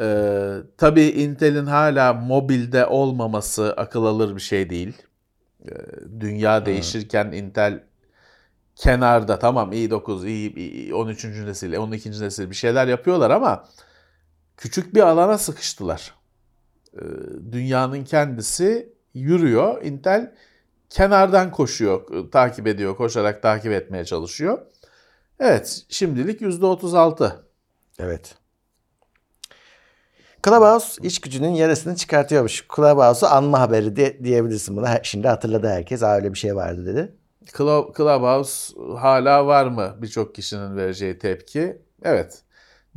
[SPEAKER 5] Ee, tabii Intel'in hala mobilde olmaması akıl alır bir şey değil. Ee, dünya değişirken Intel kenarda tamam i9, i, i- 13. nesil, 12. nesil bir şeyler yapıyorlar ama küçük bir alana sıkıştılar. Ee, dünyanın kendisi yürüyor. Intel kenardan koşuyor, takip ediyor, koşarak takip etmeye çalışıyor. Evet, şimdilik %36.
[SPEAKER 4] Evet. Clubhouse iş gücünün yarısını çıkartıyormuş. Clubhouse'u anma haberi de, diyebilirsin buna. Şimdi hatırladı herkes. Aa, öyle bir şey vardı dedi.
[SPEAKER 5] Club, Clubhouse hala var mı birçok kişinin vereceği tepki? Evet.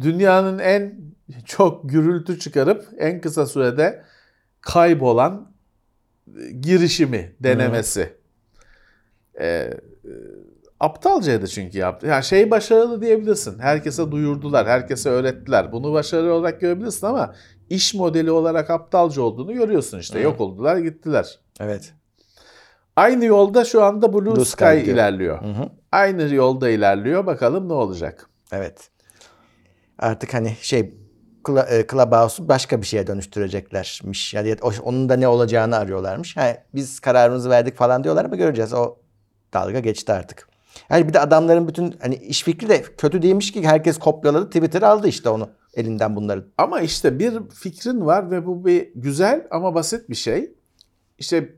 [SPEAKER 5] Dünyanın en çok gürültü çıkarıp en kısa sürede kaybolan e, girişimi, denemesi. Ee, aptalcaydı çünkü yaptı. Yani şey başarılı diyebilirsin. Herkese duyurdular, herkese öğrettiler. Bunu başarılı olarak görebilirsin ama iş modeli olarak aptalca olduğunu görüyorsun işte. Yok oldular, gittiler.
[SPEAKER 4] Evet.
[SPEAKER 5] Aynı yolda şu anda Blue,
[SPEAKER 4] Blue
[SPEAKER 5] Sky,
[SPEAKER 4] Sky
[SPEAKER 5] ilerliyor.
[SPEAKER 4] Hı hı.
[SPEAKER 5] Aynı yolda ilerliyor. Bakalım ne olacak.
[SPEAKER 4] Evet. Artık hani şey e, Clubhouse'u başka bir şeye dönüştüreceklermiş. Yani onun da ne olacağını arıyorlarmış. Ha, biz kararımızı verdik falan diyorlar ama göreceğiz. O dalga geçti artık. Yani bir de adamların bütün hani iş fikri de kötü değilmiş ki herkes kopyaladı. Twitter aldı işte onu elinden bunları.
[SPEAKER 5] Ama işte bir fikrin var ve bu bir güzel ama basit bir şey. İşte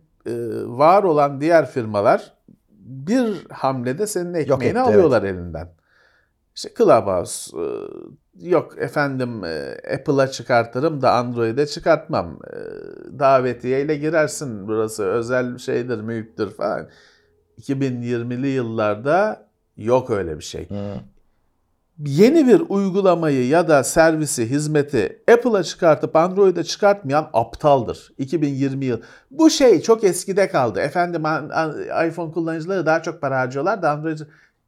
[SPEAKER 5] var olan diğer firmalar bir hamlede senin ekmeğini
[SPEAKER 4] etti,
[SPEAKER 5] alıyorlar elinden. İşte Clubhouse, e, yok efendim e, Apple'a çıkartırım da Android'e çıkartmam. E, davetiyeyle girersin burası özel şeydir, mülktür falan. 2020'li yıllarda yok öyle bir şey. Yeni bir uygulamayı ya da servisi, hizmeti Apple'a çıkartıp Android'e çıkartmayan aptaldır. 2020 yıl. Bu şey çok eskide kaldı. Efendim iPhone kullanıcıları daha çok para harcıyorlar da Android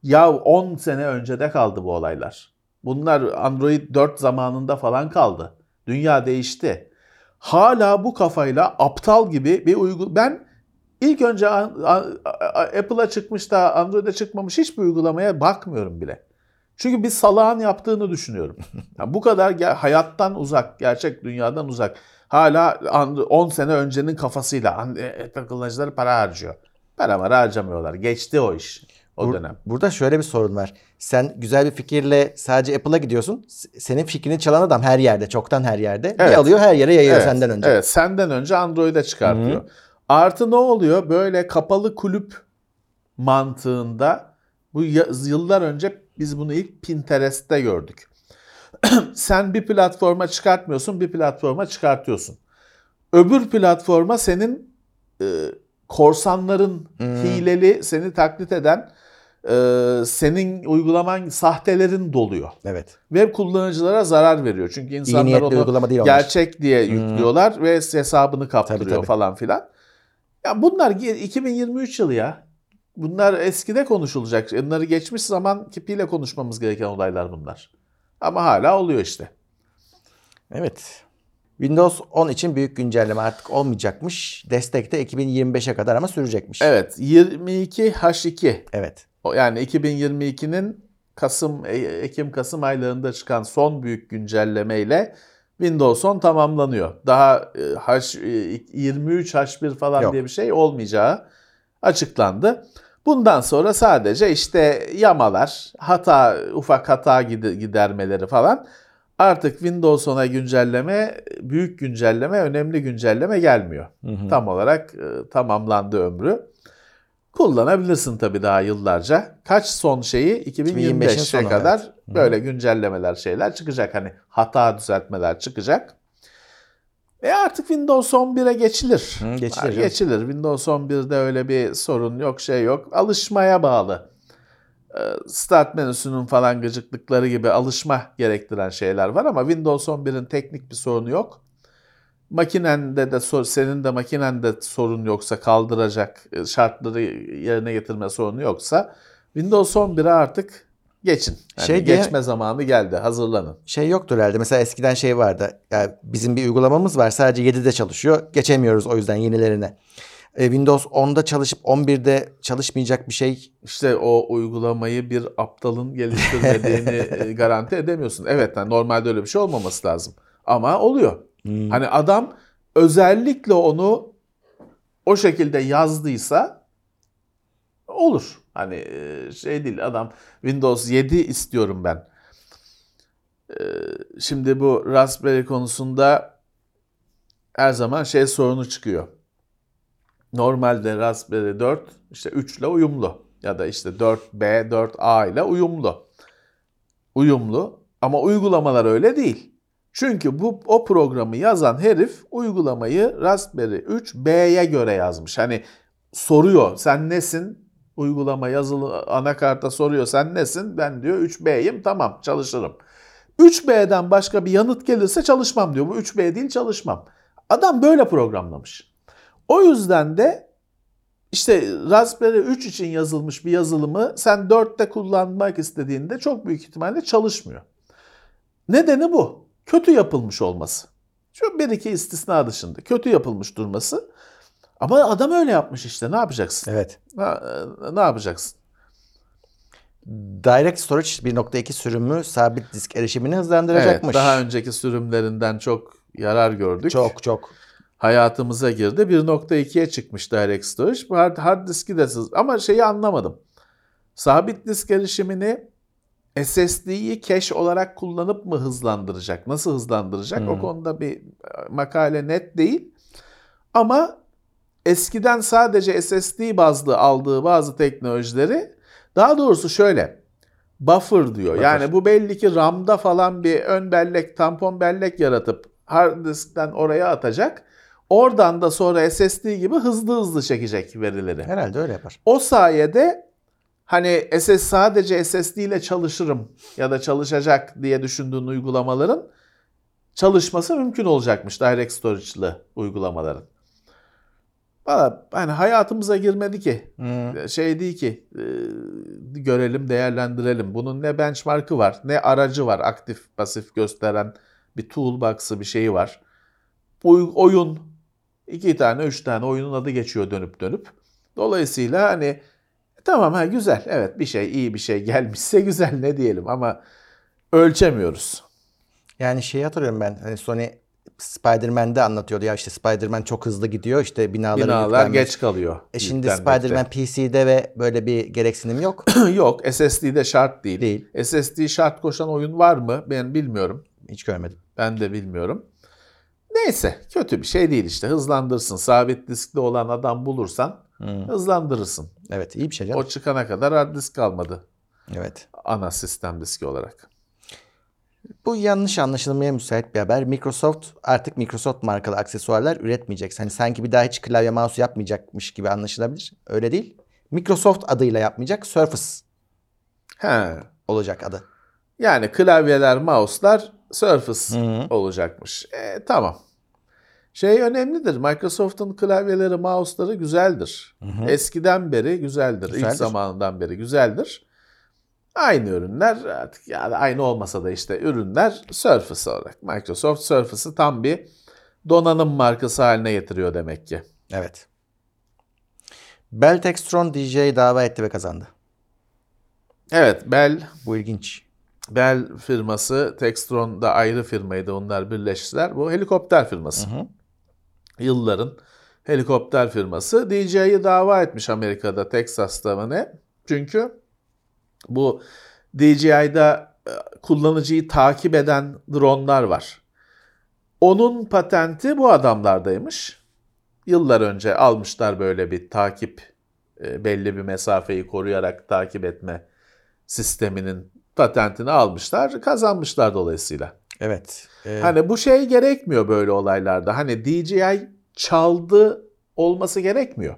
[SPEAKER 5] Ya 10 sene öncede kaldı bu olaylar. Bunlar Android 4 zamanında falan kaldı. Dünya değişti. Hala bu kafayla aptal gibi bir uygul ben ilk önce Apple'a çıkmış da Android'e çıkmamış hiçbir uygulamaya bakmıyorum bile. Çünkü bir salağın yaptığını düşünüyorum. Yani bu kadar hayattan uzak, gerçek dünyadan uzak. Hala and- 10 sene öncenin kafasıyla e, Apple kullanıcıları para harcıyor. Para mara harcamıyorlar. Geçti o iş. O
[SPEAKER 4] Bur-
[SPEAKER 5] dönem.
[SPEAKER 4] Burada şöyle bir sorun var. Sen güzel bir fikirle sadece Apple'a gidiyorsun. Senin fikrini çalan adam her yerde, çoktan her yerde. Bir
[SPEAKER 5] Evet.
[SPEAKER 4] alıyor her yere yayıyor
[SPEAKER 5] Evet,
[SPEAKER 4] senden önce.
[SPEAKER 5] Evet, senden önce Android'e çıkartıyor. Artı ne oluyor? Böyle kapalı kulüp mantığında bu yıllar önce biz bunu ilk Pinterest'te gördük. Sen bir platforma çıkartmıyorsun, bir platforma çıkartıyorsun. Öbür platforma senin e, korsanların hileli, seni taklit eden, e, senin uygulaman sahtelerin doluyor.
[SPEAKER 4] Evet.
[SPEAKER 5] Web kullanıcılara zarar veriyor. Çünkü insanlar onu
[SPEAKER 4] değil onlar.
[SPEAKER 5] gerçek diye yüklüyorlar ve hesabını kaptırıyor
[SPEAKER 4] Tabii, tabii.
[SPEAKER 5] falan filan. Ya bunlar ge- 2023 yılı ya. Bunlar eskide konuşulacak. Bunları geçmiş zaman kipiyle konuşmamız gereken olaylar bunlar. Ama hala oluyor işte.
[SPEAKER 4] Evet. Windows 10 için büyük güncelleme artık olmayacakmış. Destek de 2025'e kadar ama sürecekmiş.
[SPEAKER 5] Evet 22 H2
[SPEAKER 4] Evet.
[SPEAKER 5] Yani 2022'nin Kasım, E- Ekim-Kasım aylarında çıkan son büyük güncellemeyle Windows 10 tamamlanıyor. Daha e, H, e, 23 H1 falan
[SPEAKER 4] Yok.
[SPEAKER 5] diye bir şey olmayacağı açıklandı. Bundan sonra sadece işte yamalar, hata, ufak hata gide- gidermeleri falan artık Windows 10'a güncelleme, büyük güncelleme, önemli güncelleme gelmiyor. Tam olarak e, tamamlandı ömrü. Kullanabilirsin tabii daha yıllarca. Kaç son şeyi
[SPEAKER 4] 2025'in
[SPEAKER 5] 2025'e
[SPEAKER 4] sonu,
[SPEAKER 5] kadar
[SPEAKER 4] evet.
[SPEAKER 5] böyle güncellemeler şeyler çıkacak. Hani hata düzeltmeler çıkacak. E artık Windows 11'e geçilir.
[SPEAKER 4] Hı, geçilir
[SPEAKER 5] geçilir. Windows 11'de öyle bir sorun yok, şey yok. Alışmaya bağlı. E, Start menüsünün falan gıcıklıkları gibi alışma gerektiren şeyler var ama Windows 11'in teknik bir sorunu yok. Makinende de sor- senin de makinende sorun yoksa kaldıracak e, şartları yerine getirme sorunu yoksa Windows 11'e artık geçin. Yani
[SPEAKER 4] Şey diye-
[SPEAKER 5] geçme zamanı geldi. Hazırlanın.
[SPEAKER 4] Şey yoktur herhalde. Mesela eskiden şey vardı. Yani bizim bir uygulamamız var. Sadece 7'de çalışıyor. Geçemiyoruz o yüzden yenilerine. E, Windows 10'da çalışıp 11'de çalışmayacak bir şey.
[SPEAKER 5] İşte o uygulamayı bir aptalın geliştirmediğini e, garanti edemiyorsun. Evet yani normalde öyle bir şey olmaması lazım. Ama oluyor. Hani adam özellikle onu o şekilde yazdıysa olur. Hani e, şey değil adam Windows 7 istiyorum ben. E, Şimdi bu Raspberry konusunda her zaman şey sorunu çıkıyor. Normalde Raspberry 4 işte 3 ile uyumlu ya da işte 4B, 4A ile uyumlu. Uyumlu ama uygulamalar öyle değil. Çünkü bu o programı yazan herif uygulamayı Raspberry 3 B'ye göre yazmış. Hani soruyor sen nesin? Uygulama yazılı anakarta soruyor sen nesin? Ben diyor 3B'yim tamam çalışırım. 3B'den başka bir yanıt gelirse çalışmam diyor. Bu 3B değil çalışmam. Adam böyle programlamış. O yüzden de işte Raspberry 3 için yazılmış bir yazılımı sen 4'te kullanmak istediğinde çok büyük ihtimalle çalışmıyor. Nedeni bu. Kötü yapılmış olması. Şu bir iki istisna dışında kötü yapılmış durması. Ama adam öyle yapmış işte ne yapacaksın?
[SPEAKER 4] Evet.
[SPEAKER 5] Ne, ne yapacaksın?
[SPEAKER 4] Direct Storage 1.2 sürümü sabit disk erişimini
[SPEAKER 5] Evet,
[SPEAKER 4] hızlandıracakmış.
[SPEAKER 5] daha önceki sürümlerinden çok yarar gördük.
[SPEAKER 4] Çok çok.
[SPEAKER 5] hayatımıza girdi. 1.2'ye çıkmış Direct Storage. Hard, hard diski de sız. Ama şeyi anlamadım. Sabit disk erişimini SSD'yi cache olarak kullanıp mı hızlandıracak? Nasıl hızlandıracak? O konuda bir e, makale net değil. Ama eskiden sadece SSD bazlı aldığı bazı teknolojileri daha doğrusu şöyle buffer diyor.
[SPEAKER 4] Buffer.
[SPEAKER 5] Yani bu belli ki RAM'da falan bir ön bellek, tampon bellek yaratıp hard diskten oraya atacak. Oradan da sonra SSD gibi hızlı hızlı çekecek verileri.
[SPEAKER 4] Herhalde öyle yapar.
[SPEAKER 5] O sayede hani SS sadece SSD ile çalışırım ya da çalışacak diye düşündüğün uygulamaların çalışması mümkün olacakmış Direct Storage'lı uygulamaların. Valla hani hayatımıza girmedi ki.
[SPEAKER 4] Hı.
[SPEAKER 5] Şey değil ki e, görelim değerlendirelim. Bunun ne benchmark'ı var ne aracı var aktif pasif gösteren bir toolbox'ı bir şeyi var. Oy- oyun iki tane üç tane oyunun adı geçiyor dönüp dönüp. Dolayısıyla hani tamam ha güzel evet bir şey iyi bir şey gelmişse güzel ne diyelim ama ölçemiyoruz.
[SPEAKER 4] Yani şeyi hatırlıyorum ben. Hani Sony Spider-Man'de anlatıyordu ya işte Spider-Man çok hızlı gidiyor işte binaları
[SPEAKER 5] Binalar
[SPEAKER 4] yüklenmek-
[SPEAKER 5] geç kalıyor.
[SPEAKER 4] E şimdi
[SPEAKER 5] yüklenmekte.
[SPEAKER 4] Spider-Man PC'de ve böyle bir gereksinim yok.
[SPEAKER 5] Yok SSD'de şart değil.
[SPEAKER 4] Değil.
[SPEAKER 5] SSD şart koşan oyun var mı? Ben bilmiyorum.
[SPEAKER 4] Hiç görmedim.
[SPEAKER 5] Ben de bilmiyorum. Neyse kötü bir şey değil işte hızlandırsın. Sabit diskli olan adam bulursan hızlandırırsın.
[SPEAKER 4] Evet iyi bir şey canım.
[SPEAKER 5] O çıkana kadar hard disk kalmadı
[SPEAKER 4] Evet.
[SPEAKER 5] ana sistem diski olarak.
[SPEAKER 4] Bu yanlış anlaşılmaya müsait bir haber. Microsoft artık Microsoft markalı aksesuarlar üretmeyecek. Hani sanki bir daha hiç klavye mouse yapmayacakmış gibi anlaşılabilir. Öyle değil. Microsoft adıyla yapmayacak. Surface
[SPEAKER 5] He.
[SPEAKER 4] olacak adı.
[SPEAKER 5] Yani klavyeler, mouse'lar Surface olacakmış. E, tamam. Şey önemlidir. Microsoft'un klavyeleri, mouse'ları güzeldir. Eskiden beri güzeldir. İlk
[SPEAKER 4] Güzeldir.
[SPEAKER 5] zamanından beri güzeldir. Aynı ürünler artık yani aynı olmasa da işte ürünler Surface olarak. Microsoft Surface'ı tam bir donanım markası haline getiriyor demek ki.
[SPEAKER 4] Evet. Bell Textron DJ'yi dava etti ve kazandı.
[SPEAKER 5] Evet Bell
[SPEAKER 4] Bu ilginç.
[SPEAKER 5] Bell firması Textron da ayrı firmaydı. Onlar birleştiler. Bu helikopter firması. Yılların helikopter firması. DJ'yi dava etmiş Amerika'da, Texas'ta mı ne? Çünkü bu DJI'da e, kullanıcıyı takip eden dronlar var. Onun patenti bu adamlardaymış. Yıllar önce almışlar böyle bir takip, e, belli bir mesafeyi koruyarak takip etme sisteminin patentini almışlar, kazanmışlar dolayısıyla.
[SPEAKER 4] Evet. Ee,
[SPEAKER 5] Hani bu şey gerekmiyor böyle olaylarda. Hani DJI çaldı olması gerekmiyor.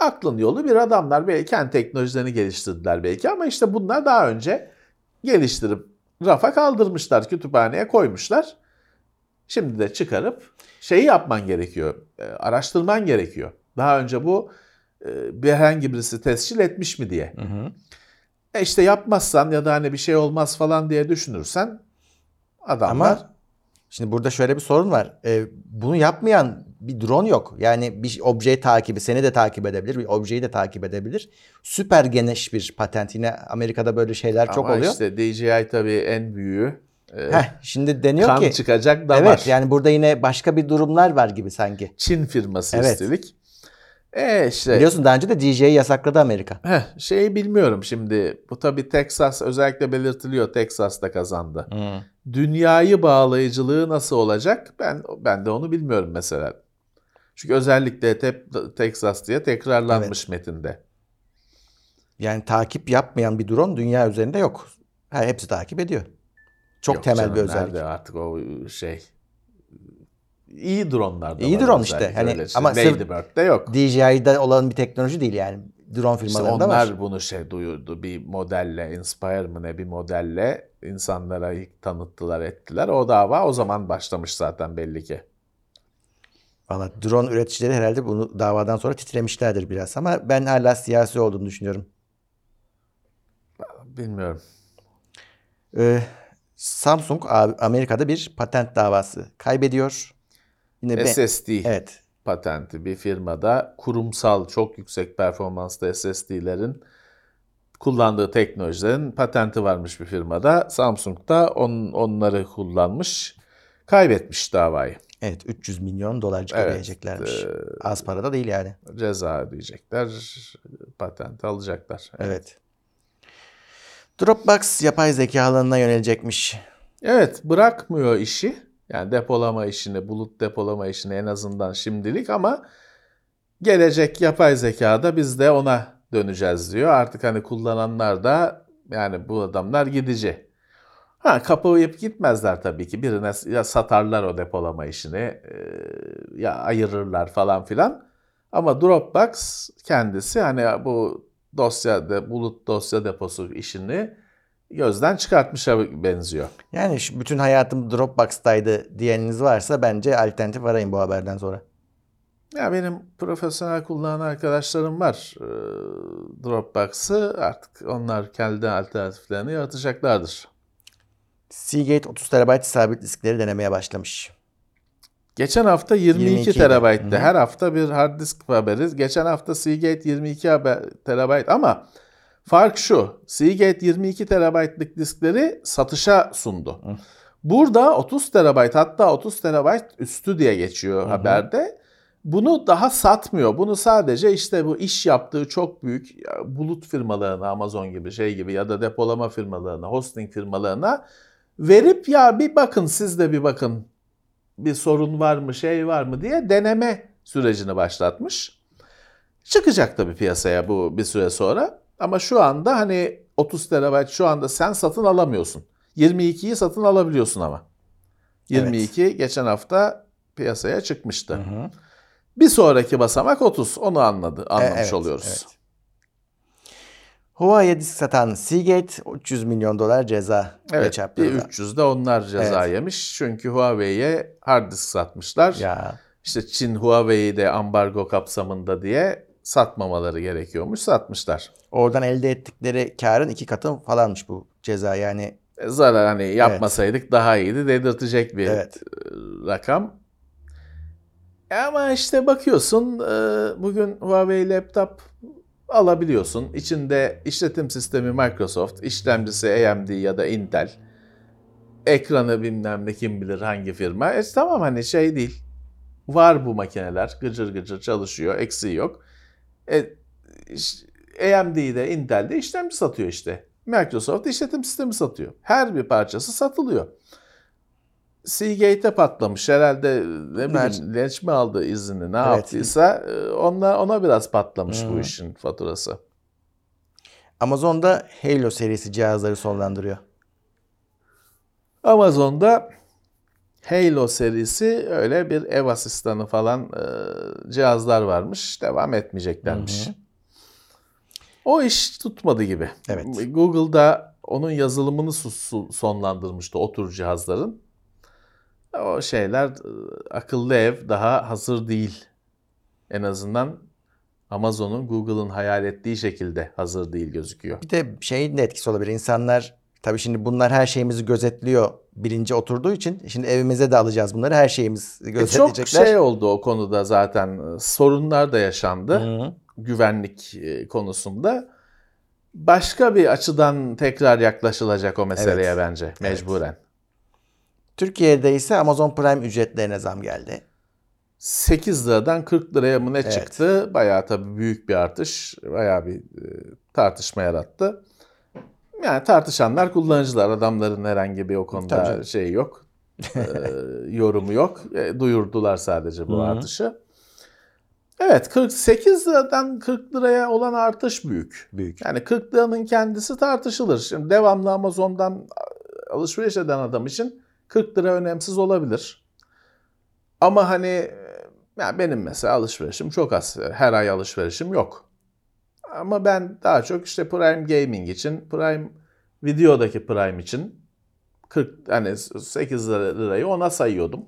[SPEAKER 5] Aklın yolu bir adamlar belki kendi teknolojilerini geliştirdiler belki ama işte bunlar daha önce geliştirip rafa kaldırmışlar, kütüphaneye koymuşlar. Şimdi de çıkarıp şeyi yapman gerekiyor, e, araştırman gerekiyor. Daha önce bu e, bir herhangi birisi tescil etmiş mi diye.
[SPEAKER 4] Hı hı.
[SPEAKER 5] E işte yapmazsan ya da hani bir şey olmaz falan diye düşünürsen adamlar
[SPEAKER 4] Ama şimdi burada şöyle bir sorun var. Ee, bunu yapmayan bir drone yok. Yani bir objeyi takibi seni de takip edebilir. Bir objeyi de takip edebilir. Süper geniş bir patent. Yine Amerika'da böyle şeyler çok
[SPEAKER 5] Ama
[SPEAKER 4] oluyor.
[SPEAKER 5] işte DJI tabii en büyüğü. E,
[SPEAKER 4] Heh, şimdi deniyor
[SPEAKER 5] kan
[SPEAKER 4] ki
[SPEAKER 5] çıkacak da
[SPEAKER 4] evet
[SPEAKER 5] var.
[SPEAKER 4] yani burada yine başka bir durumlar var gibi sanki.
[SPEAKER 5] Çin firması
[SPEAKER 4] Evet.
[SPEAKER 5] üstelik. E işte
[SPEAKER 4] Biliyorsun daha önce de DJ'yi yasakladı Amerika.
[SPEAKER 5] heh, şeyi bilmiyorum şimdi. Bu tabii Texas özellikle belirtiliyor. Texas'ta kazandı. Dünyayı bağlayıcılığı nasıl olacak? Ben ben de onu bilmiyorum mesela. Çünkü özellikle hep Texas diye tekrarlanmış metinde.
[SPEAKER 4] Yani takip yapmayan bir drone dünya üzerinde yok. Ha, hepsi takip ediyor. Çok
[SPEAKER 5] Yok
[SPEAKER 4] temel
[SPEAKER 5] canım,
[SPEAKER 4] bir özellik.
[SPEAKER 5] Nerede artık o şey iyi dronlar da
[SPEAKER 4] İyi
[SPEAKER 5] var
[SPEAKER 4] drone işte. Hani
[SPEAKER 5] öyle
[SPEAKER 4] ama
[SPEAKER 5] Ladybird'de yok.
[SPEAKER 4] DJI'de olan bir teknoloji değil yani. Drone
[SPEAKER 5] İşte
[SPEAKER 4] firmalarında
[SPEAKER 5] onlar
[SPEAKER 4] var.
[SPEAKER 5] bunu şey duyurdu bir modelle, Inspire mı ne bir modelle insanlara ilk tanıttılar ettiler. O dava o zaman başlamış zaten belli ki.
[SPEAKER 4] Valla drone üreticileri herhalde bunu davadan sonra titremişlerdir biraz ama ben hala siyasi olduğunu düşünüyorum.
[SPEAKER 5] Bilmiyorum.
[SPEAKER 4] Ee, Samsung Amerika'da bir patent davası kaybediyor. Yine ben-
[SPEAKER 5] SSD
[SPEAKER 4] evet.
[SPEAKER 5] patenti bir firmada kurumsal çok yüksek performanslı SSD'lerin kullandığı teknolojilerin patenti varmış bir firmada. Samsung da on, onları kullanmış. Kaybetmiş davayı.
[SPEAKER 4] Evet 300 milyon dolarcık
[SPEAKER 5] Evet,
[SPEAKER 4] ödeyeceklermiş.
[SPEAKER 5] e,
[SPEAKER 4] Az para da değil yani.
[SPEAKER 5] Ceza ödeyecekler. Patent alacaklar.
[SPEAKER 4] Evet. Dropbox yapay zeka alanına yönelecekmiş.
[SPEAKER 5] Evet bırakmıyor işi. Yani depolama işini, bulut depolama işini en azından şimdilik ama gelecek yapay zekada biz de ona döneceğiz diyor. Artık hani kullananlar da yani bu adamlar gidici. Ha kapayıp gitmezler tabii ki. Birine ya satarlar o depolama işini e, ya ayırırlar falan filan. Ama Dropbox kendisi hani bu dosya de, bulut dosya deposu işini gözden çıkartmışa benziyor.
[SPEAKER 4] Yani şu bütün hayatım Dropbox'taydı diyeniniz varsa bence alternatif arayın bu haberden sonra.
[SPEAKER 5] Ya benim profesyonel kullanan arkadaşlarım var. Ee, Dropbox'ı artık onlar kendi alternatiflerini yaratacaklardır.
[SPEAKER 4] Seagate 30 TB sabit diskleri denemeye başlamış.
[SPEAKER 5] Geçen hafta 22
[SPEAKER 4] 22
[SPEAKER 5] terabayttı.
[SPEAKER 4] Hı hı.
[SPEAKER 5] Her hafta bir hard disk haberi. Geçen hafta Seagate 22 haber, terabayt ama fark şu. Seagate 22 terabaytlık diskleri satışa sundu. Burada 30 terabayt hatta 30 terabayt üstü diye geçiyor haberde. Bunu daha satmıyor. Bunu sadece işte bu iş yaptığı çok büyük bulut firmalarına, Amazon gibi şey gibi ya da depolama firmalarına, hosting firmalarına verip ya bir bakın siz de bir bakın bir sorun var mı, şey var mı diye deneme sürecini başlatmış. Çıkacak tabii piyasaya bu bir süre sonra. Ama şu anda hani 30 terabayt şu anda sen satın alamıyorsun. 22'yi satın alabiliyorsun ama. 22 geçen hafta piyasaya çıkmıştı. Bir sonraki basamak 30. Onu anladı, anlamış
[SPEAKER 4] evet,
[SPEAKER 5] oluyoruz.
[SPEAKER 4] evet. Huawei'ye disk satan Seagate 300 milyon dolar ceza
[SPEAKER 5] Evet, bir
[SPEAKER 4] çarptırdı.
[SPEAKER 5] 300 de onlar ceza
[SPEAKER 4] Evet.
[SPEAKER 5] yemiş. Çünkü Huawei'ye hard disk satmışlar.
[SPEAKER 4] Ya
[SPEAKER 5] İşte Çin Huawei'yi de ambargo kapsamında diye satmamaları gerekiyormuş. Satmışlar.
[SPEAKER 4] oradan elde ettikleri karın iki katı falanmış bu ceza yani.
[SPEAKER 5] E, Zarar hani yapmasaydık daha iyiydi dedirtecek bir
[SPEAKER 4] Evet.
[SPEAKER 5] e, rakam. E Ama işte bakıyorsun bugün Huawei laptop alabiliyorsun. İçinde işletim sistemi Microsoft, işlemcisi AMD ya da Intel. Ekranı bilmem ne kim bilir hangi firma. E tamam hani şey değil. Var bu makineler. Gıcır gıcır çalışıyor. Eksiği yok. E, AMD'de Intel'de işlemci satıyor işte. Microsoft işletim sistemi satıyor. Her bir parçası satılıyor. Seagate'e patlamış herhalde ne
[SPEAKER 4] Bunlar-
[SPEAKER 5] bileyim Lynch mi aldı izni ne
[SPEAKER 4] Evet.
[SPEAKER 5] yaptıysa e, ona, ona biraz patlamış bu
[SPEAKER 4] Hı.
[SPEAKER 5] işin faturası.
[SPEAKER 4] Amazon'da Halo serisi cihazları sonlandırıyor.
[SPEAKER 5] Amazon'da Halo serisi öyle bir ev asistanı falan e, cihazlar varmış. Devam etmeyeceklermiş.
[SPEAKER 4] Hı hı.
[SPEAKER 5] O iş tutmadı gibi.
[SPEAKER 4] Evet.
[SPEAKER 5] Google'da onun yazılımını sonlandırmıştı o tür cihazların. O şeyler akıllı ev daha hazır değil. En azından Amazon'un Google'ın hayal ettiği şekilde hazır değil gözüküyor.
[SPEAKER 4] Bir de şeyin de etkisi olabilir. İnsanlar tabii şimdi bunlar her şeyimizi gözetliyor bilinci oturduğu için şimdi evimize de alacağız bunları her şeyimiz
[SPEAKER 5] E, çok
[SPEAKER 4] gözetleyecekler.
[SPEAKER 5] şey oldu o konuda zaten. Sorunlar da yaşandı.
[SPEAKER 4] Hı.
[SPEAKER 5] güvenlik e, konusunda başka bir açıdan tekrar yaklaşılacak o meseleye
[SPEAKER 4] Evet.
[SPEAKER 5] bence mecburen.
[SPEAKER 4] Türkiye'de ise Amazon Prime ücretlerine zam geldi.
[SPEAKER 5] 8 liradan 40 liraya mı ne
[SPEAKER 4] Evet.
[SPEAKER 5] çıktı? Bayağı tabii büyük bir artış. Bayağı bir e, tartışma yarattı. Yani tartışanlar kullanıcılar. Adamların herhangi bir o
[SPEAKER 4] Tabii
[SPEAKER 5] konuda
[SPEAKER 4] canım.
[SPEAKER 5] şey yok. e, yorumu yok. E, duyurdular sadece bu
[SPEAKER 4] Hı hı.
[SPEAKER 5] artışı. Evet 48 liradan 40 liraya olan artış büyük.
[SPEAKER 4] Büyük.
[SPEAKER 5] Yani 40 liranın kendisi tartışılır. Şimdi devamlı Amazon'dan alışveriş eden adam için 40 lira önemsiz olabilir. Ama hani ya benim mesela alışverişim çok az. Her ay alışverişim yok. Ama ben daha çok işte Prime Gaming için, Prime Video'daki Prime için 40 hani 8 lirayı ona sayıyordum.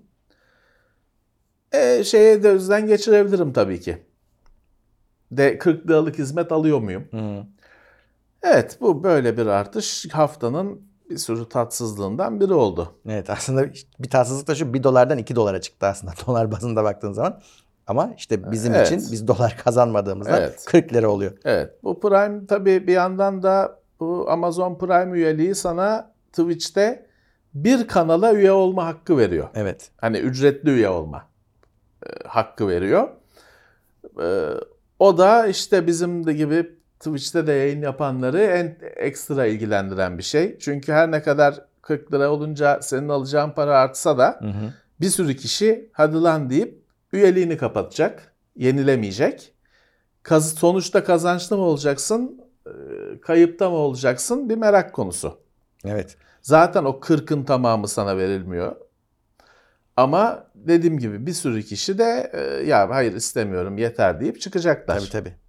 [SPEAKER 5] E, şeye de özden geçirebilirim tabii ki. De 40 liralık hizmet alıyor muyum?
[SPEAKER 4] Hı.
[SPEAKER 5] Evet bu böyle bir artış haftanın bir sürü tatsızlığından biri oldu.
[SPEAKER 4] Evet aslında bir tatsızlık da şu 1 dolardan 2 dolara çıktı aslında dolar bazında baktığın zaman. Ama işte bizim
[SPEAKER 5] Evet.
[SPEAKER 4] için biz dolar kazanmadığımızda
[SPEAKER 5] Evet.
[SPEAKER 4] 40 lira oluyor.
[SPEAKER 5] Evet bu Prime tabii bir yandan da bu Amazon Prime üyeliği sana Twitch'te bir kanala üye olma hakkı veriyor.
[SPEAKER 4] Evet.
[SPEAKER 5] Hani ücretli üye olma e, hakkı veriyor. E, o da işte bizim de gibi Twitch'te de yayın yapanları en ekstra ilgilendiren bir şey. Çünkü her ne kadar 40 lira olunca senin alacağın para artsa da
[SPEAKER 4] Hı hı.
[SPEAKER 5] bir sürü kişi hadi lan deyip üyeliğini kapatacak, yenilemeyecek. Kaz sonuçta kazançlı mı olacaksın, kayıpta mı olacaksın bir merak konusu.
[SPEAKER 4] Evet.
[SPEAKER 5] Zaten o 40'ın tamamı sana verilmiyor. Ama dediğim gibi bir sürü kişi de ya hayır istemiyorum yeter deyip çıkacaklar.
[SPEAKER 4] Tabii tabii.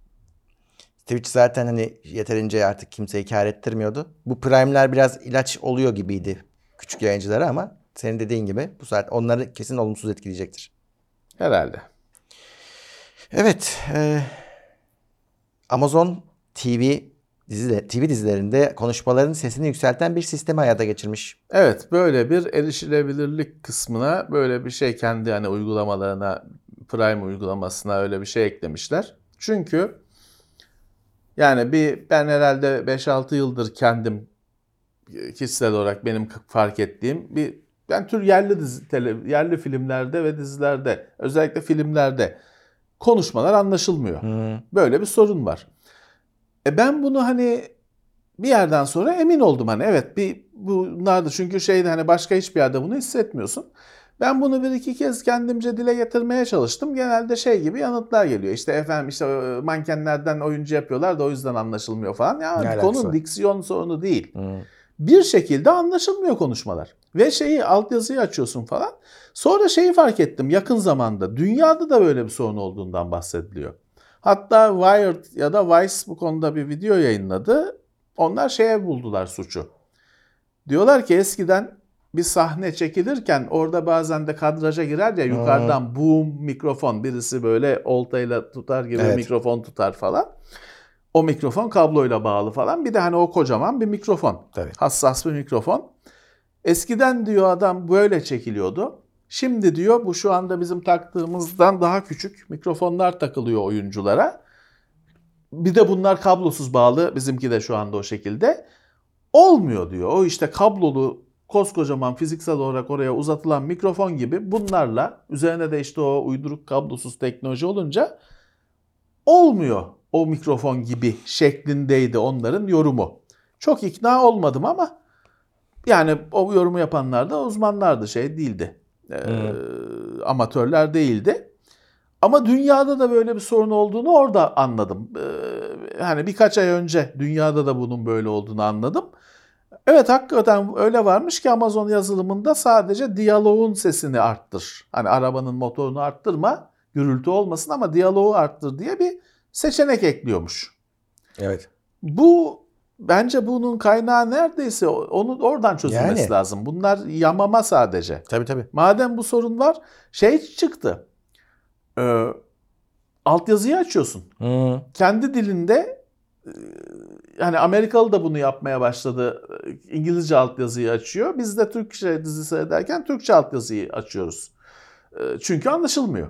[SPEAKER 4] Twitch zaten hani yeterince artık kimseyi kar ettirmiyordu. Bu prime'ler biraz ilaç oluyor gibiydi küçük yayıncılara ama senin dediğin gibi bu saat onları kesin olumsuz etkileyecektir.
[SPEAKER 5] Herhalde.
[SPEAKER 4] Evet. e, Amazon TV dizi, TV dizilerinde konuşmaların sesini yükselten bir sistemi hayata geçirmiş.
[SPEAKER 5] Evet böyle bir erişilebilirlik kısmına böyle bir şey kendi hani uygulamalarına Prime uygulamasına öyle bir şey eklemişler. Çünkü yani bir ben herhalde 5-6 yıldır kendim e, kişisel olarak benim fark ettiğim bir ben tür yerli dizi, tele, yerli filmlerde ve dizilerde özellikle filmlerde konuşmalar anlaşılmıyor. Böyle bir sorun var. E ben bunu hani bir yerden sonra emin oldum hani evet bir bunlardı çünkü şeyde hani başka hiçbir yerde bunu hissetmiyorsun. Ben bunu bir iki kez kendimce dile getirmeye çalıştım. Genelde şey gibi yanıtlar geliyor. İşte efendim işte e, mankenlerden oyuncu yapıyorlar da o yüzden anlaşılmıyor falan. Ya
[SPEAKER 4] alakası
[SPEAKER 5] konu diksiyon sorunu değil. Bir şekilde anlaşılmıyor konuşmalar. Ve şeyi altyazıyı açıyorsun falan. Sonra şeyi fark ettim yakın zamanda. Dünyada da böyle bir sorun olduğundan bahsediliyor. Hatta Wired ya da Vice bu konuda bir video yayınladı. Onlar şeye buldular suçu. Diyorlar ki eskiden bir sahne çekilirken orada bazen de kadraja girer ya yukarıdan boom mikrofon birisi böyle oltayla tutar gibi
[SPEAKER 4] Evet.
[SPEAKER 5] mikrofon tutar falan. O mikrofon kabloyla bağlı falan. Bir de hani o kocaman bir mikrofon.
[SPEAKER 4] Tabii.
[SPEAKER 5] Hassas bir mikrofon. Eskiden diyor adam böyle çekiliyordu. Şimdi diyor bu şu anda bizim taktığımızdan daha küçük mikrofonlar takılıyor oyunculara. Bir de bunlar kablosuz bağlı. Bizimki de şu anda o şekilde. Olmuyor diyor. O işte kablolu koskocaman fiziksel olarak oraya uzatılan mikrofon gibi bunlarla üzerine de işte o uyduruk kablosuz teknoloji olunca olmuyor o mikrofon gibi şeklindeydi onların yorumu. Çok ikna olmadım ama yani o yorumu yapanlar da uzmanlardı şey değildi. Ee, amatörler değildi. Ama dünyada da böyle bir sorun olduğunu orada anladım. Ee, hani birkaç ay önce dünyada da bunun böyle olduğunu anladım. Evet hakikaten öyle varmış ki Amazon yazılımında sadece diyaloğun sesini arttır. Hani arabanın motorunu arttırma, gürültü olmasın ama diyaloğu arttır diye bir seçenek ekliyormuş.
[SPEAKER 4] Evet.
[SPEAKER 5] Bu bence bunun kaynağı neredeyse onu oradan çözülmesi
[SPEAKER 4] Yani.
[SPEAKER 5] lazım. Bunlar yamama sadece.
[SPEAKER 4] Tabii tabii.
[SPEAKER 5] Madem bu sorun var, şey çıktı. Ee, altyazıyı açıyorsun.
[SPEAKER 4] Hı.
[SPEAKER 5] Kendi dilinde hani Amerikalı da bunu yapmaya başladı. İngilizce altyazıyı açıyor. Biz de Türkçe dizi seyrederken Türkçe altyazıyı açıyoruz. E, Çünkü anlaşılmıyor.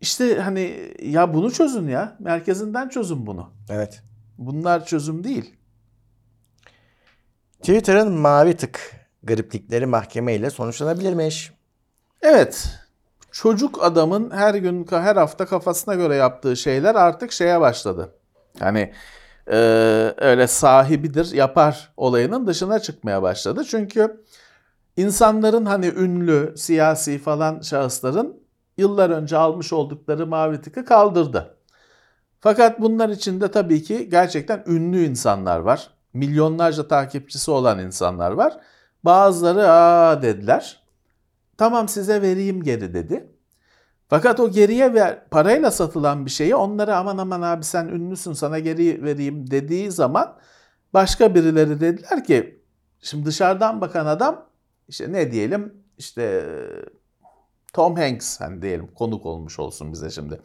[SPEAKER 5] İşte hani ya bunu çözün ya. Merkezinden çözün bunu.
[SPEAKER 4] Evet.
[SPEAKER 5] Bunlar çözüm değil.
[SPEAKER 4] Twitter'ın mavi tık griplikleri mahkemeyle sonuçlanabilirmiş.
[SPEAKER 5] Evet. Çocuk adamın her gün her hafta kafasına göre yaptığı şeyler artık şeye başladı. Yani e, öyle sahibidir yapar olayının dışına çıkmaya başladı. Çünkü insanların hani ünlü siyasi falan şahısların yıllar önce almış oldukları mavi tıkı kaldırdı. Fakat bunlar içinde tabii ki gerçekten ünlü insanlar var. Milyonlarca takipçisi olan insanlar var. Bazıları aa dediler. Tamam size vereyim geri dedi. Fakat o geriye ver, parayla satılan bir şeyi onlara aman aman abi sen ünlüsün sana geri vereyim dediği zaman başka birileri dediler ki şimdi dışarıdan bakan adam işte ne diyelim işte Tom Hanks hani diyelim konuk olmuş olsun bize şimdi.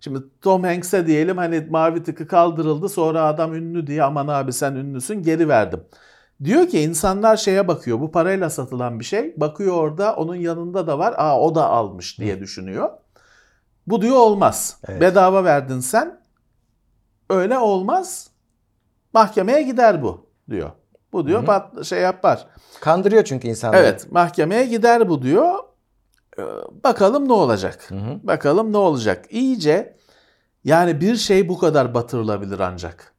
[SPEAKER 5] Şimdi Tom Hanks'e diyelim hani mavi tıkı kaldırıldı sonra adam ünlü diye aman abi sen ünlüsün geri verdim. Diyor ki insanlar şeye bakıyor bu parayla satılan bir şey. Bakıyor orada onun yanında da var. Aa o da almış diye düşünüyor. Bu diyor olmaz.
[SPEAKER 4] Evet.
[SPEAKER 5] Bedava verdin sen. Öyle olmaz. Mahkemeye gider bu diyor. Bu diyor pat, şey yapar.
[SPEAKER 4] Kandırıyor çünkü insanları.
[SPEAKER 5] Evet mahkemeye gider bu diyor. Ee, Bakalım ne olacak.
[SPEAKER 4] hı.
[SPEAKER 5] Bakalım ne olacak. İyice yani bir şey bu kadar batırılabilir ancak.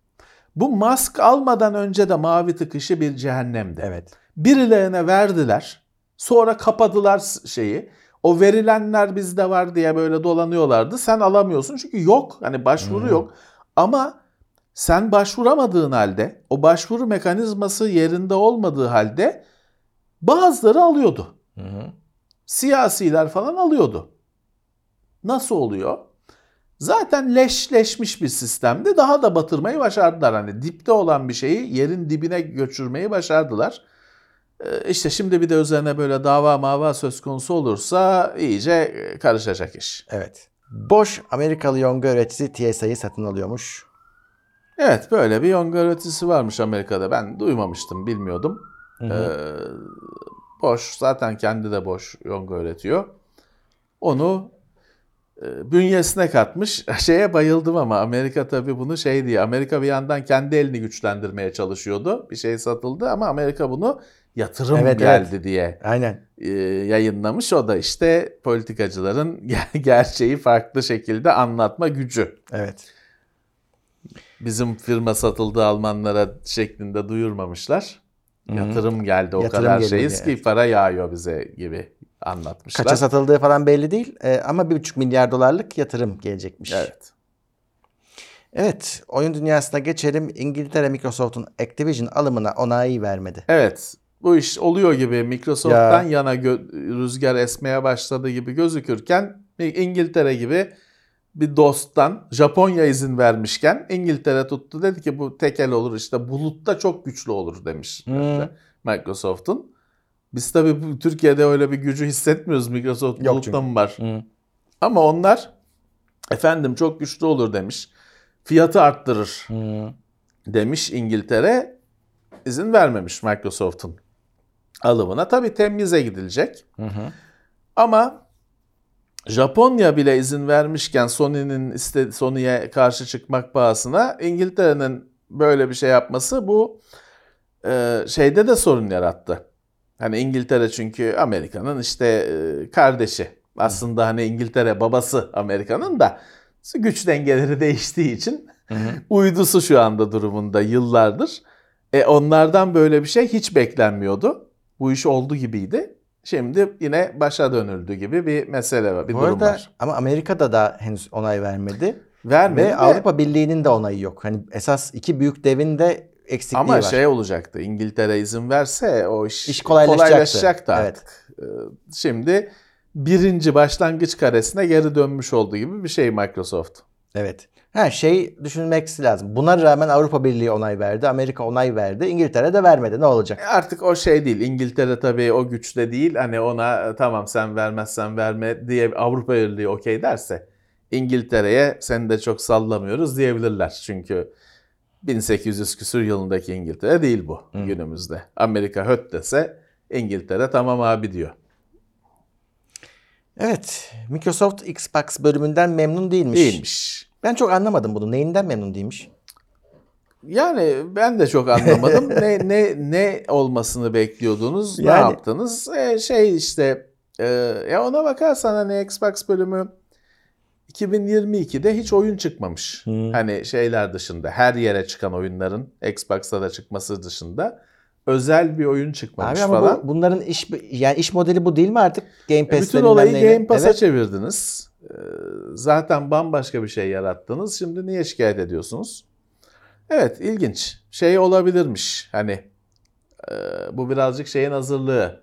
[SPEAKER 5] Bu mask almadan önce de mavi tık işi bir cehennemdi.
[SPEAKER 4] Evet.
[SPEAKER 5] Birilerine verdiler. Sonra kapadılar şeyi. O verilenler bizde var diye böyle dolanıyorlardı. Sen alamıyorsun çünkü yok. Hani başvuru yok. Ama sen başvuramadığın halde, o başvuru mekanizması yerinde olmadığı halde bazıları alıyordu.
[SPEAKER 4] Hı hı.
[SPEAKER 5] Siyasiler falan alıyordu. Nasıl oluyor? Zaten leşleşmiş bir sistemdi. Daha da batırmayı başardılar. Hani dipte olan bir şeyi yerin dibine göçürmeyi başardılar. Ee, İşte şimdi bir de üzerine böyle dava mava söz konusu olursa iyice e, karışacak iş.
[SPEAKER 4] Evet. Boş Amerikalı yonga üreticisi TSI'yi satın alıyormuş.
[SPEAKER 5] Evet böyle bir yonga üreticisi varmış Amerika'da. Ben duymamıştım, bilmiyordum. Ee, boş zaten kendi de boş yonga üretiyor. Onu e, bünyesine katmış. Şeye bayıldım ama Amerika tabii bunu şey diye. Amerika bir yandan kendi elini güçlendirmeye çalışıyordu. Bir şey satıldı ama Amerika bunu yatırım
[SPEAKER 4] Evet,
[SPEAKER 5] geldi
[SPEAKER 4] evet.
[SPEAKER 5] diye
[SPEAKER 4] Aynen.
[SPEAKER 5] e, yayınlamış. O da işte politikacıların ger- gerçeği farklı şekilde anlatma gücü.
[SPEAKER 4] Evet.
[SPEAKER 5] Bizim firma satıldı Almanlara şeklinde duyurmamışlar. Yatırım geldi o
[SPEAKER 4] Yatırım
[SPEAKER 5] kadar şeyiz
[SPEAKER 4] diye.
[SPEAKER 5] ki para yağıyor bize gibi anlatmışlar.
[SPEAKER 4] Kaça satıldığı falan belli değil Ee, ama bir buçuk milyar dolarlık yatırım gelecekmiş.
[SPEAKER 5] Evet.
[SPEAKER 4] Evet, oyun dünyasına geçelim. İngiltere Microsoft'un Activision alımına onayı vermedi.
[SPEAKER 5] Evet. Bu iş oluyor gibi Microsoft'tan
[SPEAKER 4] Ya.
[SPEAKER 5] yana rüzgar esmeye başladı gibi gözükürken İngiltere gibi bir dosttan Japonya izin vermişken İngiltere tuttu dedi ki bu tekel olur işte bulutta çok güçlü olur demiş
[SPEAKER 4] Hmm.
[SPEAKER 5] Microsoft'un. Biz tabii Türkiye'de öyle bir gücü hissetmiyoruz Microsoft
[SPEAKER 4] Yok
[SPEAKER 5] bulutta mı var?
[SPEAKER 4] Hı.
[SPEAKER 5] Ama onlar efendim çok güçlü olur demiş. Fiyatı arttırır
[SPEAKER 4] Hı.
[SPEAKER 5] demiş İngiltere. izin vermemiş Microsoft'un alımına. Tabii temize gidilecek.
[SPEAKER 4] Hı hı.
[SPEAKER 5] Ama Japonya bile izin vermişken Sony'nin iste Sony'ye karşı çıkmak pahasına İngiltere'nin böyle bir şey yapması bu e, şeyde de sorun yarattı. Hani İngiltere çünkü Amerika'nın işte e, kardeşi. Aslında hani İngiltere babası Amerika'nın da güç dengeleri değiştiği için uydusu şu anda durumunda yıllardır. E onlardan böyle bir şey hiç beklenmiyordu. Bu iş oldu gibiydi. Şimdi yine başa dönüldü gibi bir mesele var, bir
[SPEAKER 4] Bu
[SPEAKER 5] durum
[SPEAKER 4] arada
[SPEAKER 5] var.
[SPEAKER 4] ama Amerika'da da henüz onay vermedi.
[SPEAKER 5] Vermedi
[SPEAKER 4] Ve
[SPEAKER 5] de-
[SPEAKER 4] Avrupa Birliği'nin de onayı yok. Hani esas iki büyük devin de eksikliği
[SPEAKER 5] ama
[SPEAKER 4] var.
[SPEAKER 5] şey olacaktı. İngiltere izin verse o iş,
[SPEAKER 4] İş kolaylaşacaktı.
[SPEAKER 5] kolaylaşacaktı
[SPEAKER 4] Evet.
[SPEAKER 5] artık. Ee, Şimdi birinci başlangıç karesine geri dönmüş olduğu gibi bir şey Microsoft.
[SPEAKER 4] Evet. Ha şey düşünmek lazım. Buna rağmen Avrupa Birliği onay verdi, Amerika onay verdi, İngiltere de vermedi. Ne olacak?
[SPEAKER 5] E Artık o şey değil. İngiltere tabii o güçte değil. Hani ona "E, tamam sen vermezsen verme diye Avrupa Birliği okey derse İngiltere'ye seni de çok sallamıyoruz diyebilirler. Çünkü 1800 küsur yılındaki İngiltere değil bu günümüzde. Amerika höt dese İngiltere tamam abi diyor.
[SPEAKER 4] Evet. Microsoft Xbox bölümünden memnun değilmiş.
[SPEAKER 5] Değilmiş.
[SPEAKER 4] Ben çok anlamadım bunu. Neyinden memnun değilmiş?
[SPEAKER 5] Yani ben de çok anlamadım. ne ne ne olmasını bekliyordunuz? Ne
[SPEAKER 4] Yani-
[SPEAKER 5] yaptınız? E, şey işte e, ya ona bakarsan hani Xbox bölümü 2022'de hiç oyun çıkmamış. Hani şeyler dışında her yere çıkan oyunların Xbox'ta da çıkması dışında özel bir oyun çıkmamış
[SPEAKER 4] Abi ama
[SPEAKER 5] falan.
[SPEAKER 4] bu, bunların iş yani iş modeli bu değil mi artık? Game Pass
[SPEAKER 5] Bütün
[SPEAKER 4] bilmem
[SPEAKER 5] olayı. Game Pass'a
[SPEAKER 4] Evet.
[SPEAKER 5] çevirdiniz. Ee, Zaten bambaşka bir şey yarattınız. Şimdi niye şikayet ediyorsunuz? Evet ilginç. Şey olabilirmiş. Hani e, bu birazcık şeyin hazırlığı.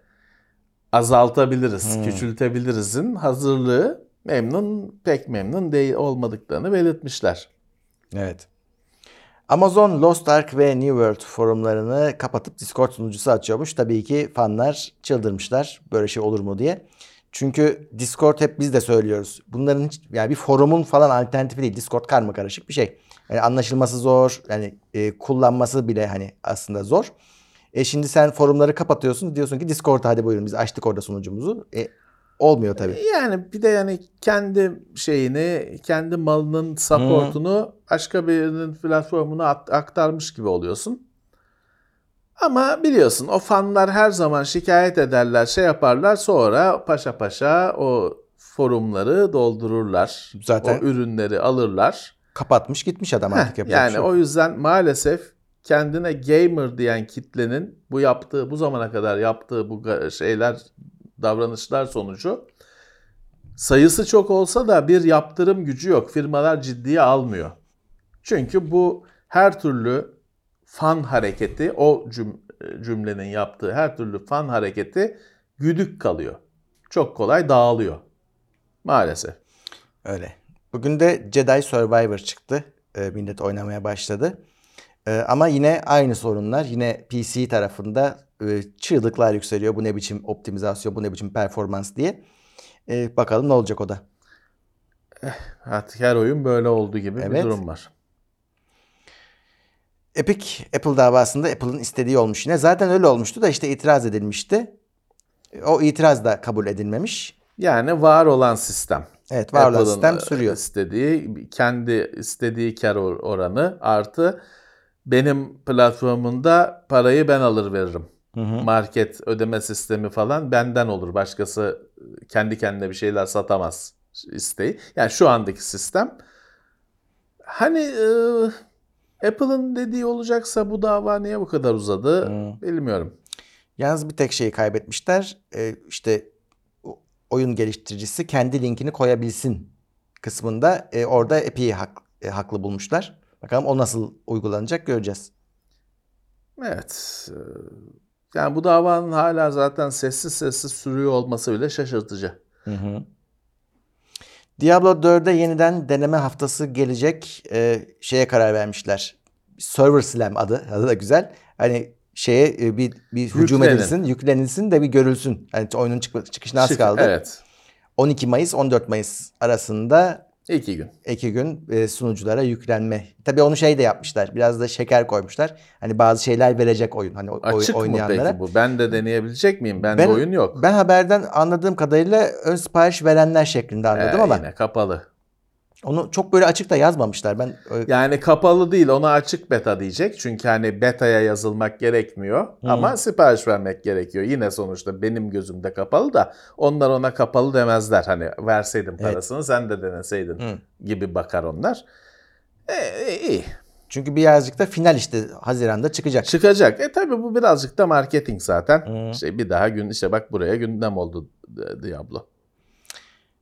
[SPEAKER 5] Azaltabiliriz,
[SPEAKER 4] Hmm.
[SPEAKER 5] küçültebiliriz'in hazırlığı memnun, pek memnun değil olmadıklarını belirtmişler.
[SPEAKER 4] Evet. Amazon Lost Ark ve New World forumlarını kapatıp Discord sunucusu açıyormuş. Tabii ki fanlar çıldırmışlar. Böyle şey olur mu diye. Çünkü Discord hep biz de söylüyoruz. Bunların hiç, yani bir forumun falan alternatifi değil. Discord karma karışık bir şey. Yani anlaşılması zor. Yani e, kullanması bile hani aslında zor. E şimdi sen forumları kapatıyorsun. Diyorsun ki Discord'a hadi buyurun biz açtık orada sunucumuzu. E, olmuyor tabii.
[SPEAKER 5] Yani bir de yani kendi şeyini, kendi malının supportunu başka birinin platformuna at- aktarmış gibi oluyorsun. Ama biliyorsun o fanlar her zaman şikayet ederler, şey yaparlar sonra paşa paşa o forumları doldururlar.
[SPEAKER 4] Zaten-
[SPEAKER 5] o ürünleri alırlar.
[SPEAKER 4] Kapatmış gitmiş adam artık
[SPEAKER 5] Heh,
[SPEAKER 4] yapacak
[SPEAKER 5] yani
[SPEAKER 4] şey
[SPEAKER 5] o yüzden maalesef kendine gamer diyen kitlenin bu yaptığı bu zamana kadar yaptığı bu şeyler davranışlar sonucu sayısı çok olsa da bir yaptırım gücü yok. Firmalar ciddiye almıyor. Çünkü bu her türlü fan hareketi o cüm- cümlenin yaptığı her türlü fan hareketi güdük kalıyor. Çok kolay dağılıyor. Maalesef.
[SPEAKER 4] Öyle. Bugün de Jedi Survivor çıktı. Ee, millet oynamaya başladı. Ee, ama yine aynı sorunlar. Yine PC tarafında e, çığlıklar yükseliyor. Bu ne biçim optimizasyon, bu ne biçim performans diye. Ee, bakalım ne olacak o da.
[SPEAKER 5] Artık her oyun böyle oldu gibi bir
[SPEAKER 4] Evet.
[SPEAKER 5] durum var.
[SPEAKER 4] Epic Apple davasında Apple'ın istediği olmuş yine. Zaten öyle olmuştu da işte itiraz edilmişti. O itiraz da kabul edilmemiş.
[SPEAKER 5] Yani var olan sistem.
[SPEAKER 4] Evet var olan sistem
[SPEAKER 5] e,
[SPEAKER 4] sürüyor.
[SPEAKER 5] istediği kendi istediği kar or- oranı artı benim platformumda parayı ben alır veririm. Market ödeme sistemi falan benden olur. Başkası kendi kendine bir şeyler satamaz isteği. Yani şu andaki sistem hani e, Apple'ın dediği olacaksa bu dava niye bu kadar uzadı bilmiyorum.
[SPEAKER 4] Yalnız bir tek şeyi kaybetmişler. Ee, işte oyun geliştiricisi kendi linkini koyabilsin kısmında e, orada Epic'i hak, e, haklı bulmuşlar. Bakalım o nasıl uygulanacak göreceğiz.
[SPEAKER 5] Evet. e, Yani bu davanın hala zaten sessiz sessiz sürüyor olması bile şaşırtıcı.
[SPEAKER 4] Diablo 4'e yeniden deneme haftası gelecek. Ee, şeye karar vermişler. Server Slam adı. Adı da güzel. Hani şeye e, bir, bir hücum
[SPEAKER 5] Yüklenin.
[SPEAKER 4] edilsin, yüklenilsin de bir görülsün. Hani oyunun çıkma, çıkışına az
[SPEAKER 5] Çık-
[SPEAKER 4] kaldı.
[SPEAKER 5] Evet.
[SPEAKER 4] 12 Mayıs 14 Mayıs arasında
[SPEAKER 5] İki gün.
[SPEAKER 4] iki gün e, sunuculara yüklenme. Tabii onu şey de yapmışlar. Biraz da şeker koymuşlar. Hani bazı şeyler verecek oyun. Hani
[SPEAKER 5] Açık mı
[SPEAKER 4] oynayanlara.
[SPEAKER 5] peki bu? Ben de deneyebilecek miyim? Bende
[SPEAKER 4] Ben,
[SPEAKER 5] oyun yok.
[SPEAKER 4] Ben haberden anladığım kadarıyla ön sipariş verenler şeklinde anladım
[SPEAKER 5] Ee,
[SPEAKER 4] ama
[SPEAKER 5] Yine kapalı.
[SPEAKER 4] Onu çok böyle açık da yazmamışlar. Ben ö-
[SPEAKER 5] Yani kapalı değil ona açık beta diyecek. Çünkü hani beta'ya yazılmak gerekmiyor. Ama sipariş vermek gerekiyor. Yine sonuçta benim gözümde kapalı da onlar ona kapalı demezler. Hani verseydin parasını sen de deneseydin gibi bakar onlar. E, iyi.
[SPEAKER 4] çünkü birazcık da final işte Haziran'da çıkacak.
[SPEAKER 5] Çıkacak. E tabi bu birazcık da marketing zaten. İşte bir daha gün işte bak buraya gündem oldu e, Diablo.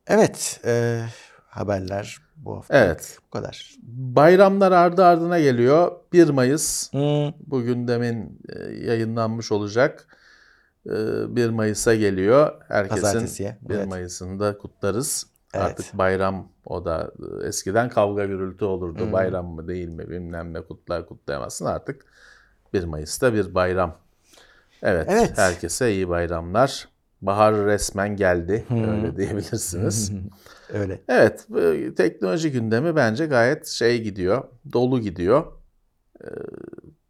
[SPEAKER 4] Evet, e, haberler bu hafta.
[SPEAKER 5] Evet.
[SPEAKER 4] Bu kadar.
[SPEAKER 5] Bayramlar ardı ardına geliyor. 1 Mayıs
[SPEAKER 4] Hmm,
[SPEAKER 5] bu gündemin e, yayınlanmış olacak. E, 1 Mayıs'a geliyor. Herkesin
[SPEAKER 4] Pazartesiye,
[SPEAKER 5] 1
[SPEAKER 4] evet.
[SPEAKER 5] Mayıs'ını da kutlarız.
[SPEAKER 4] Evet.
[SPEAKER 5] Artık bayram o da e, eskiden kavga gürültü olurdu.
[SPEAKER 4] Hmm.
[SPEAKER 5] Bayram mı değil mi bilmem ne kutlar kutlayamazsın. Artık 1 Mayıs'ta bir bayram. Evet,
[SPEAKER 4] Evet.
[SPEAKER 5] herkese iyi bayramlar. Bahar resmen geldi.
[SPEAKER 4] Hmm.
[SPEAKER 5] Öyle diyebilirsiniz.
[SPEAKER 4] öyle.
[SPEAKER 5] Evet, bu teknoloji gündemi bence gayet şey gidiyor, dolu gidiyor. Ee,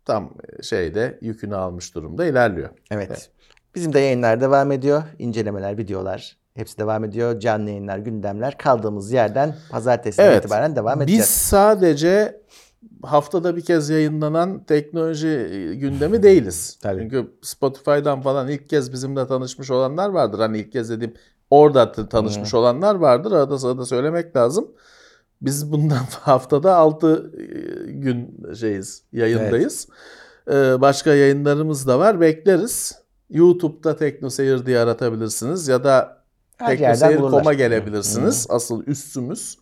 [SPEAKER 5] tam şeyde yükünü almış durumda ilerliyor.
[SPEAKER 4] Evet. Bizim de yayınlar devam ediyor. İncelemeler, videolar hepsi devam ediyor. Canlı yayınlar, gündemler kaldığımız yerden pazartesiden
[SPEAKER 5] Evet,
[SPEAKER 4] itibaren devam
[SPEAKER 5] Biz
[SPEAKER 4] edeceğiz.
[SPEAKER 5] sadece haftada bir kez yayınlanan teknoloji e, gündemi değiliz.
[SPEAKER 4] Tabii.
[SPEAKER 5] Çünkü Spotify'dan falan ilk kez bizimle tanışmış olanlar vardır. Hani ilk kez dediğim orada tanışmış olanlar vardır. Arada sırada söylemek lazım. Biz bundan haftada 6 gün şeyiz, yayındayız. Ee, başka yayınlarımız da var. Bekleriz. YouTube'da TeknoSeyir diye aratabilirsiniz ya da
[SPEAKER 4] bulurlar.
[SPEAKER 5] teknoseyir.com'a gelebilirsiniz. Asıl üstümüz.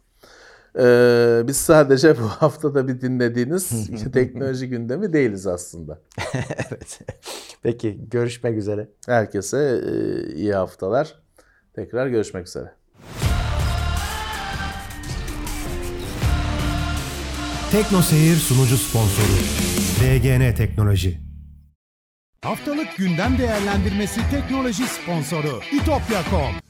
[SPEAKER 5] Ee, biz sadece bu haftada bir dinlediğiniz teknoloji gündemi değiliz aslında.
[SPEAKER 4] evet. Peki, görüşmek üzere.
[SPEAKER 5] Herkese e, iyi haftalar. Tekrar görüşmek üzere.
[SPEAKER 3] Tekno Seyir sunucu sponsoru DGN Teknoloji.
[SPEAKER 2] Haftalık gündem değerlendirmesi teknoloji sponsoru itopya.com.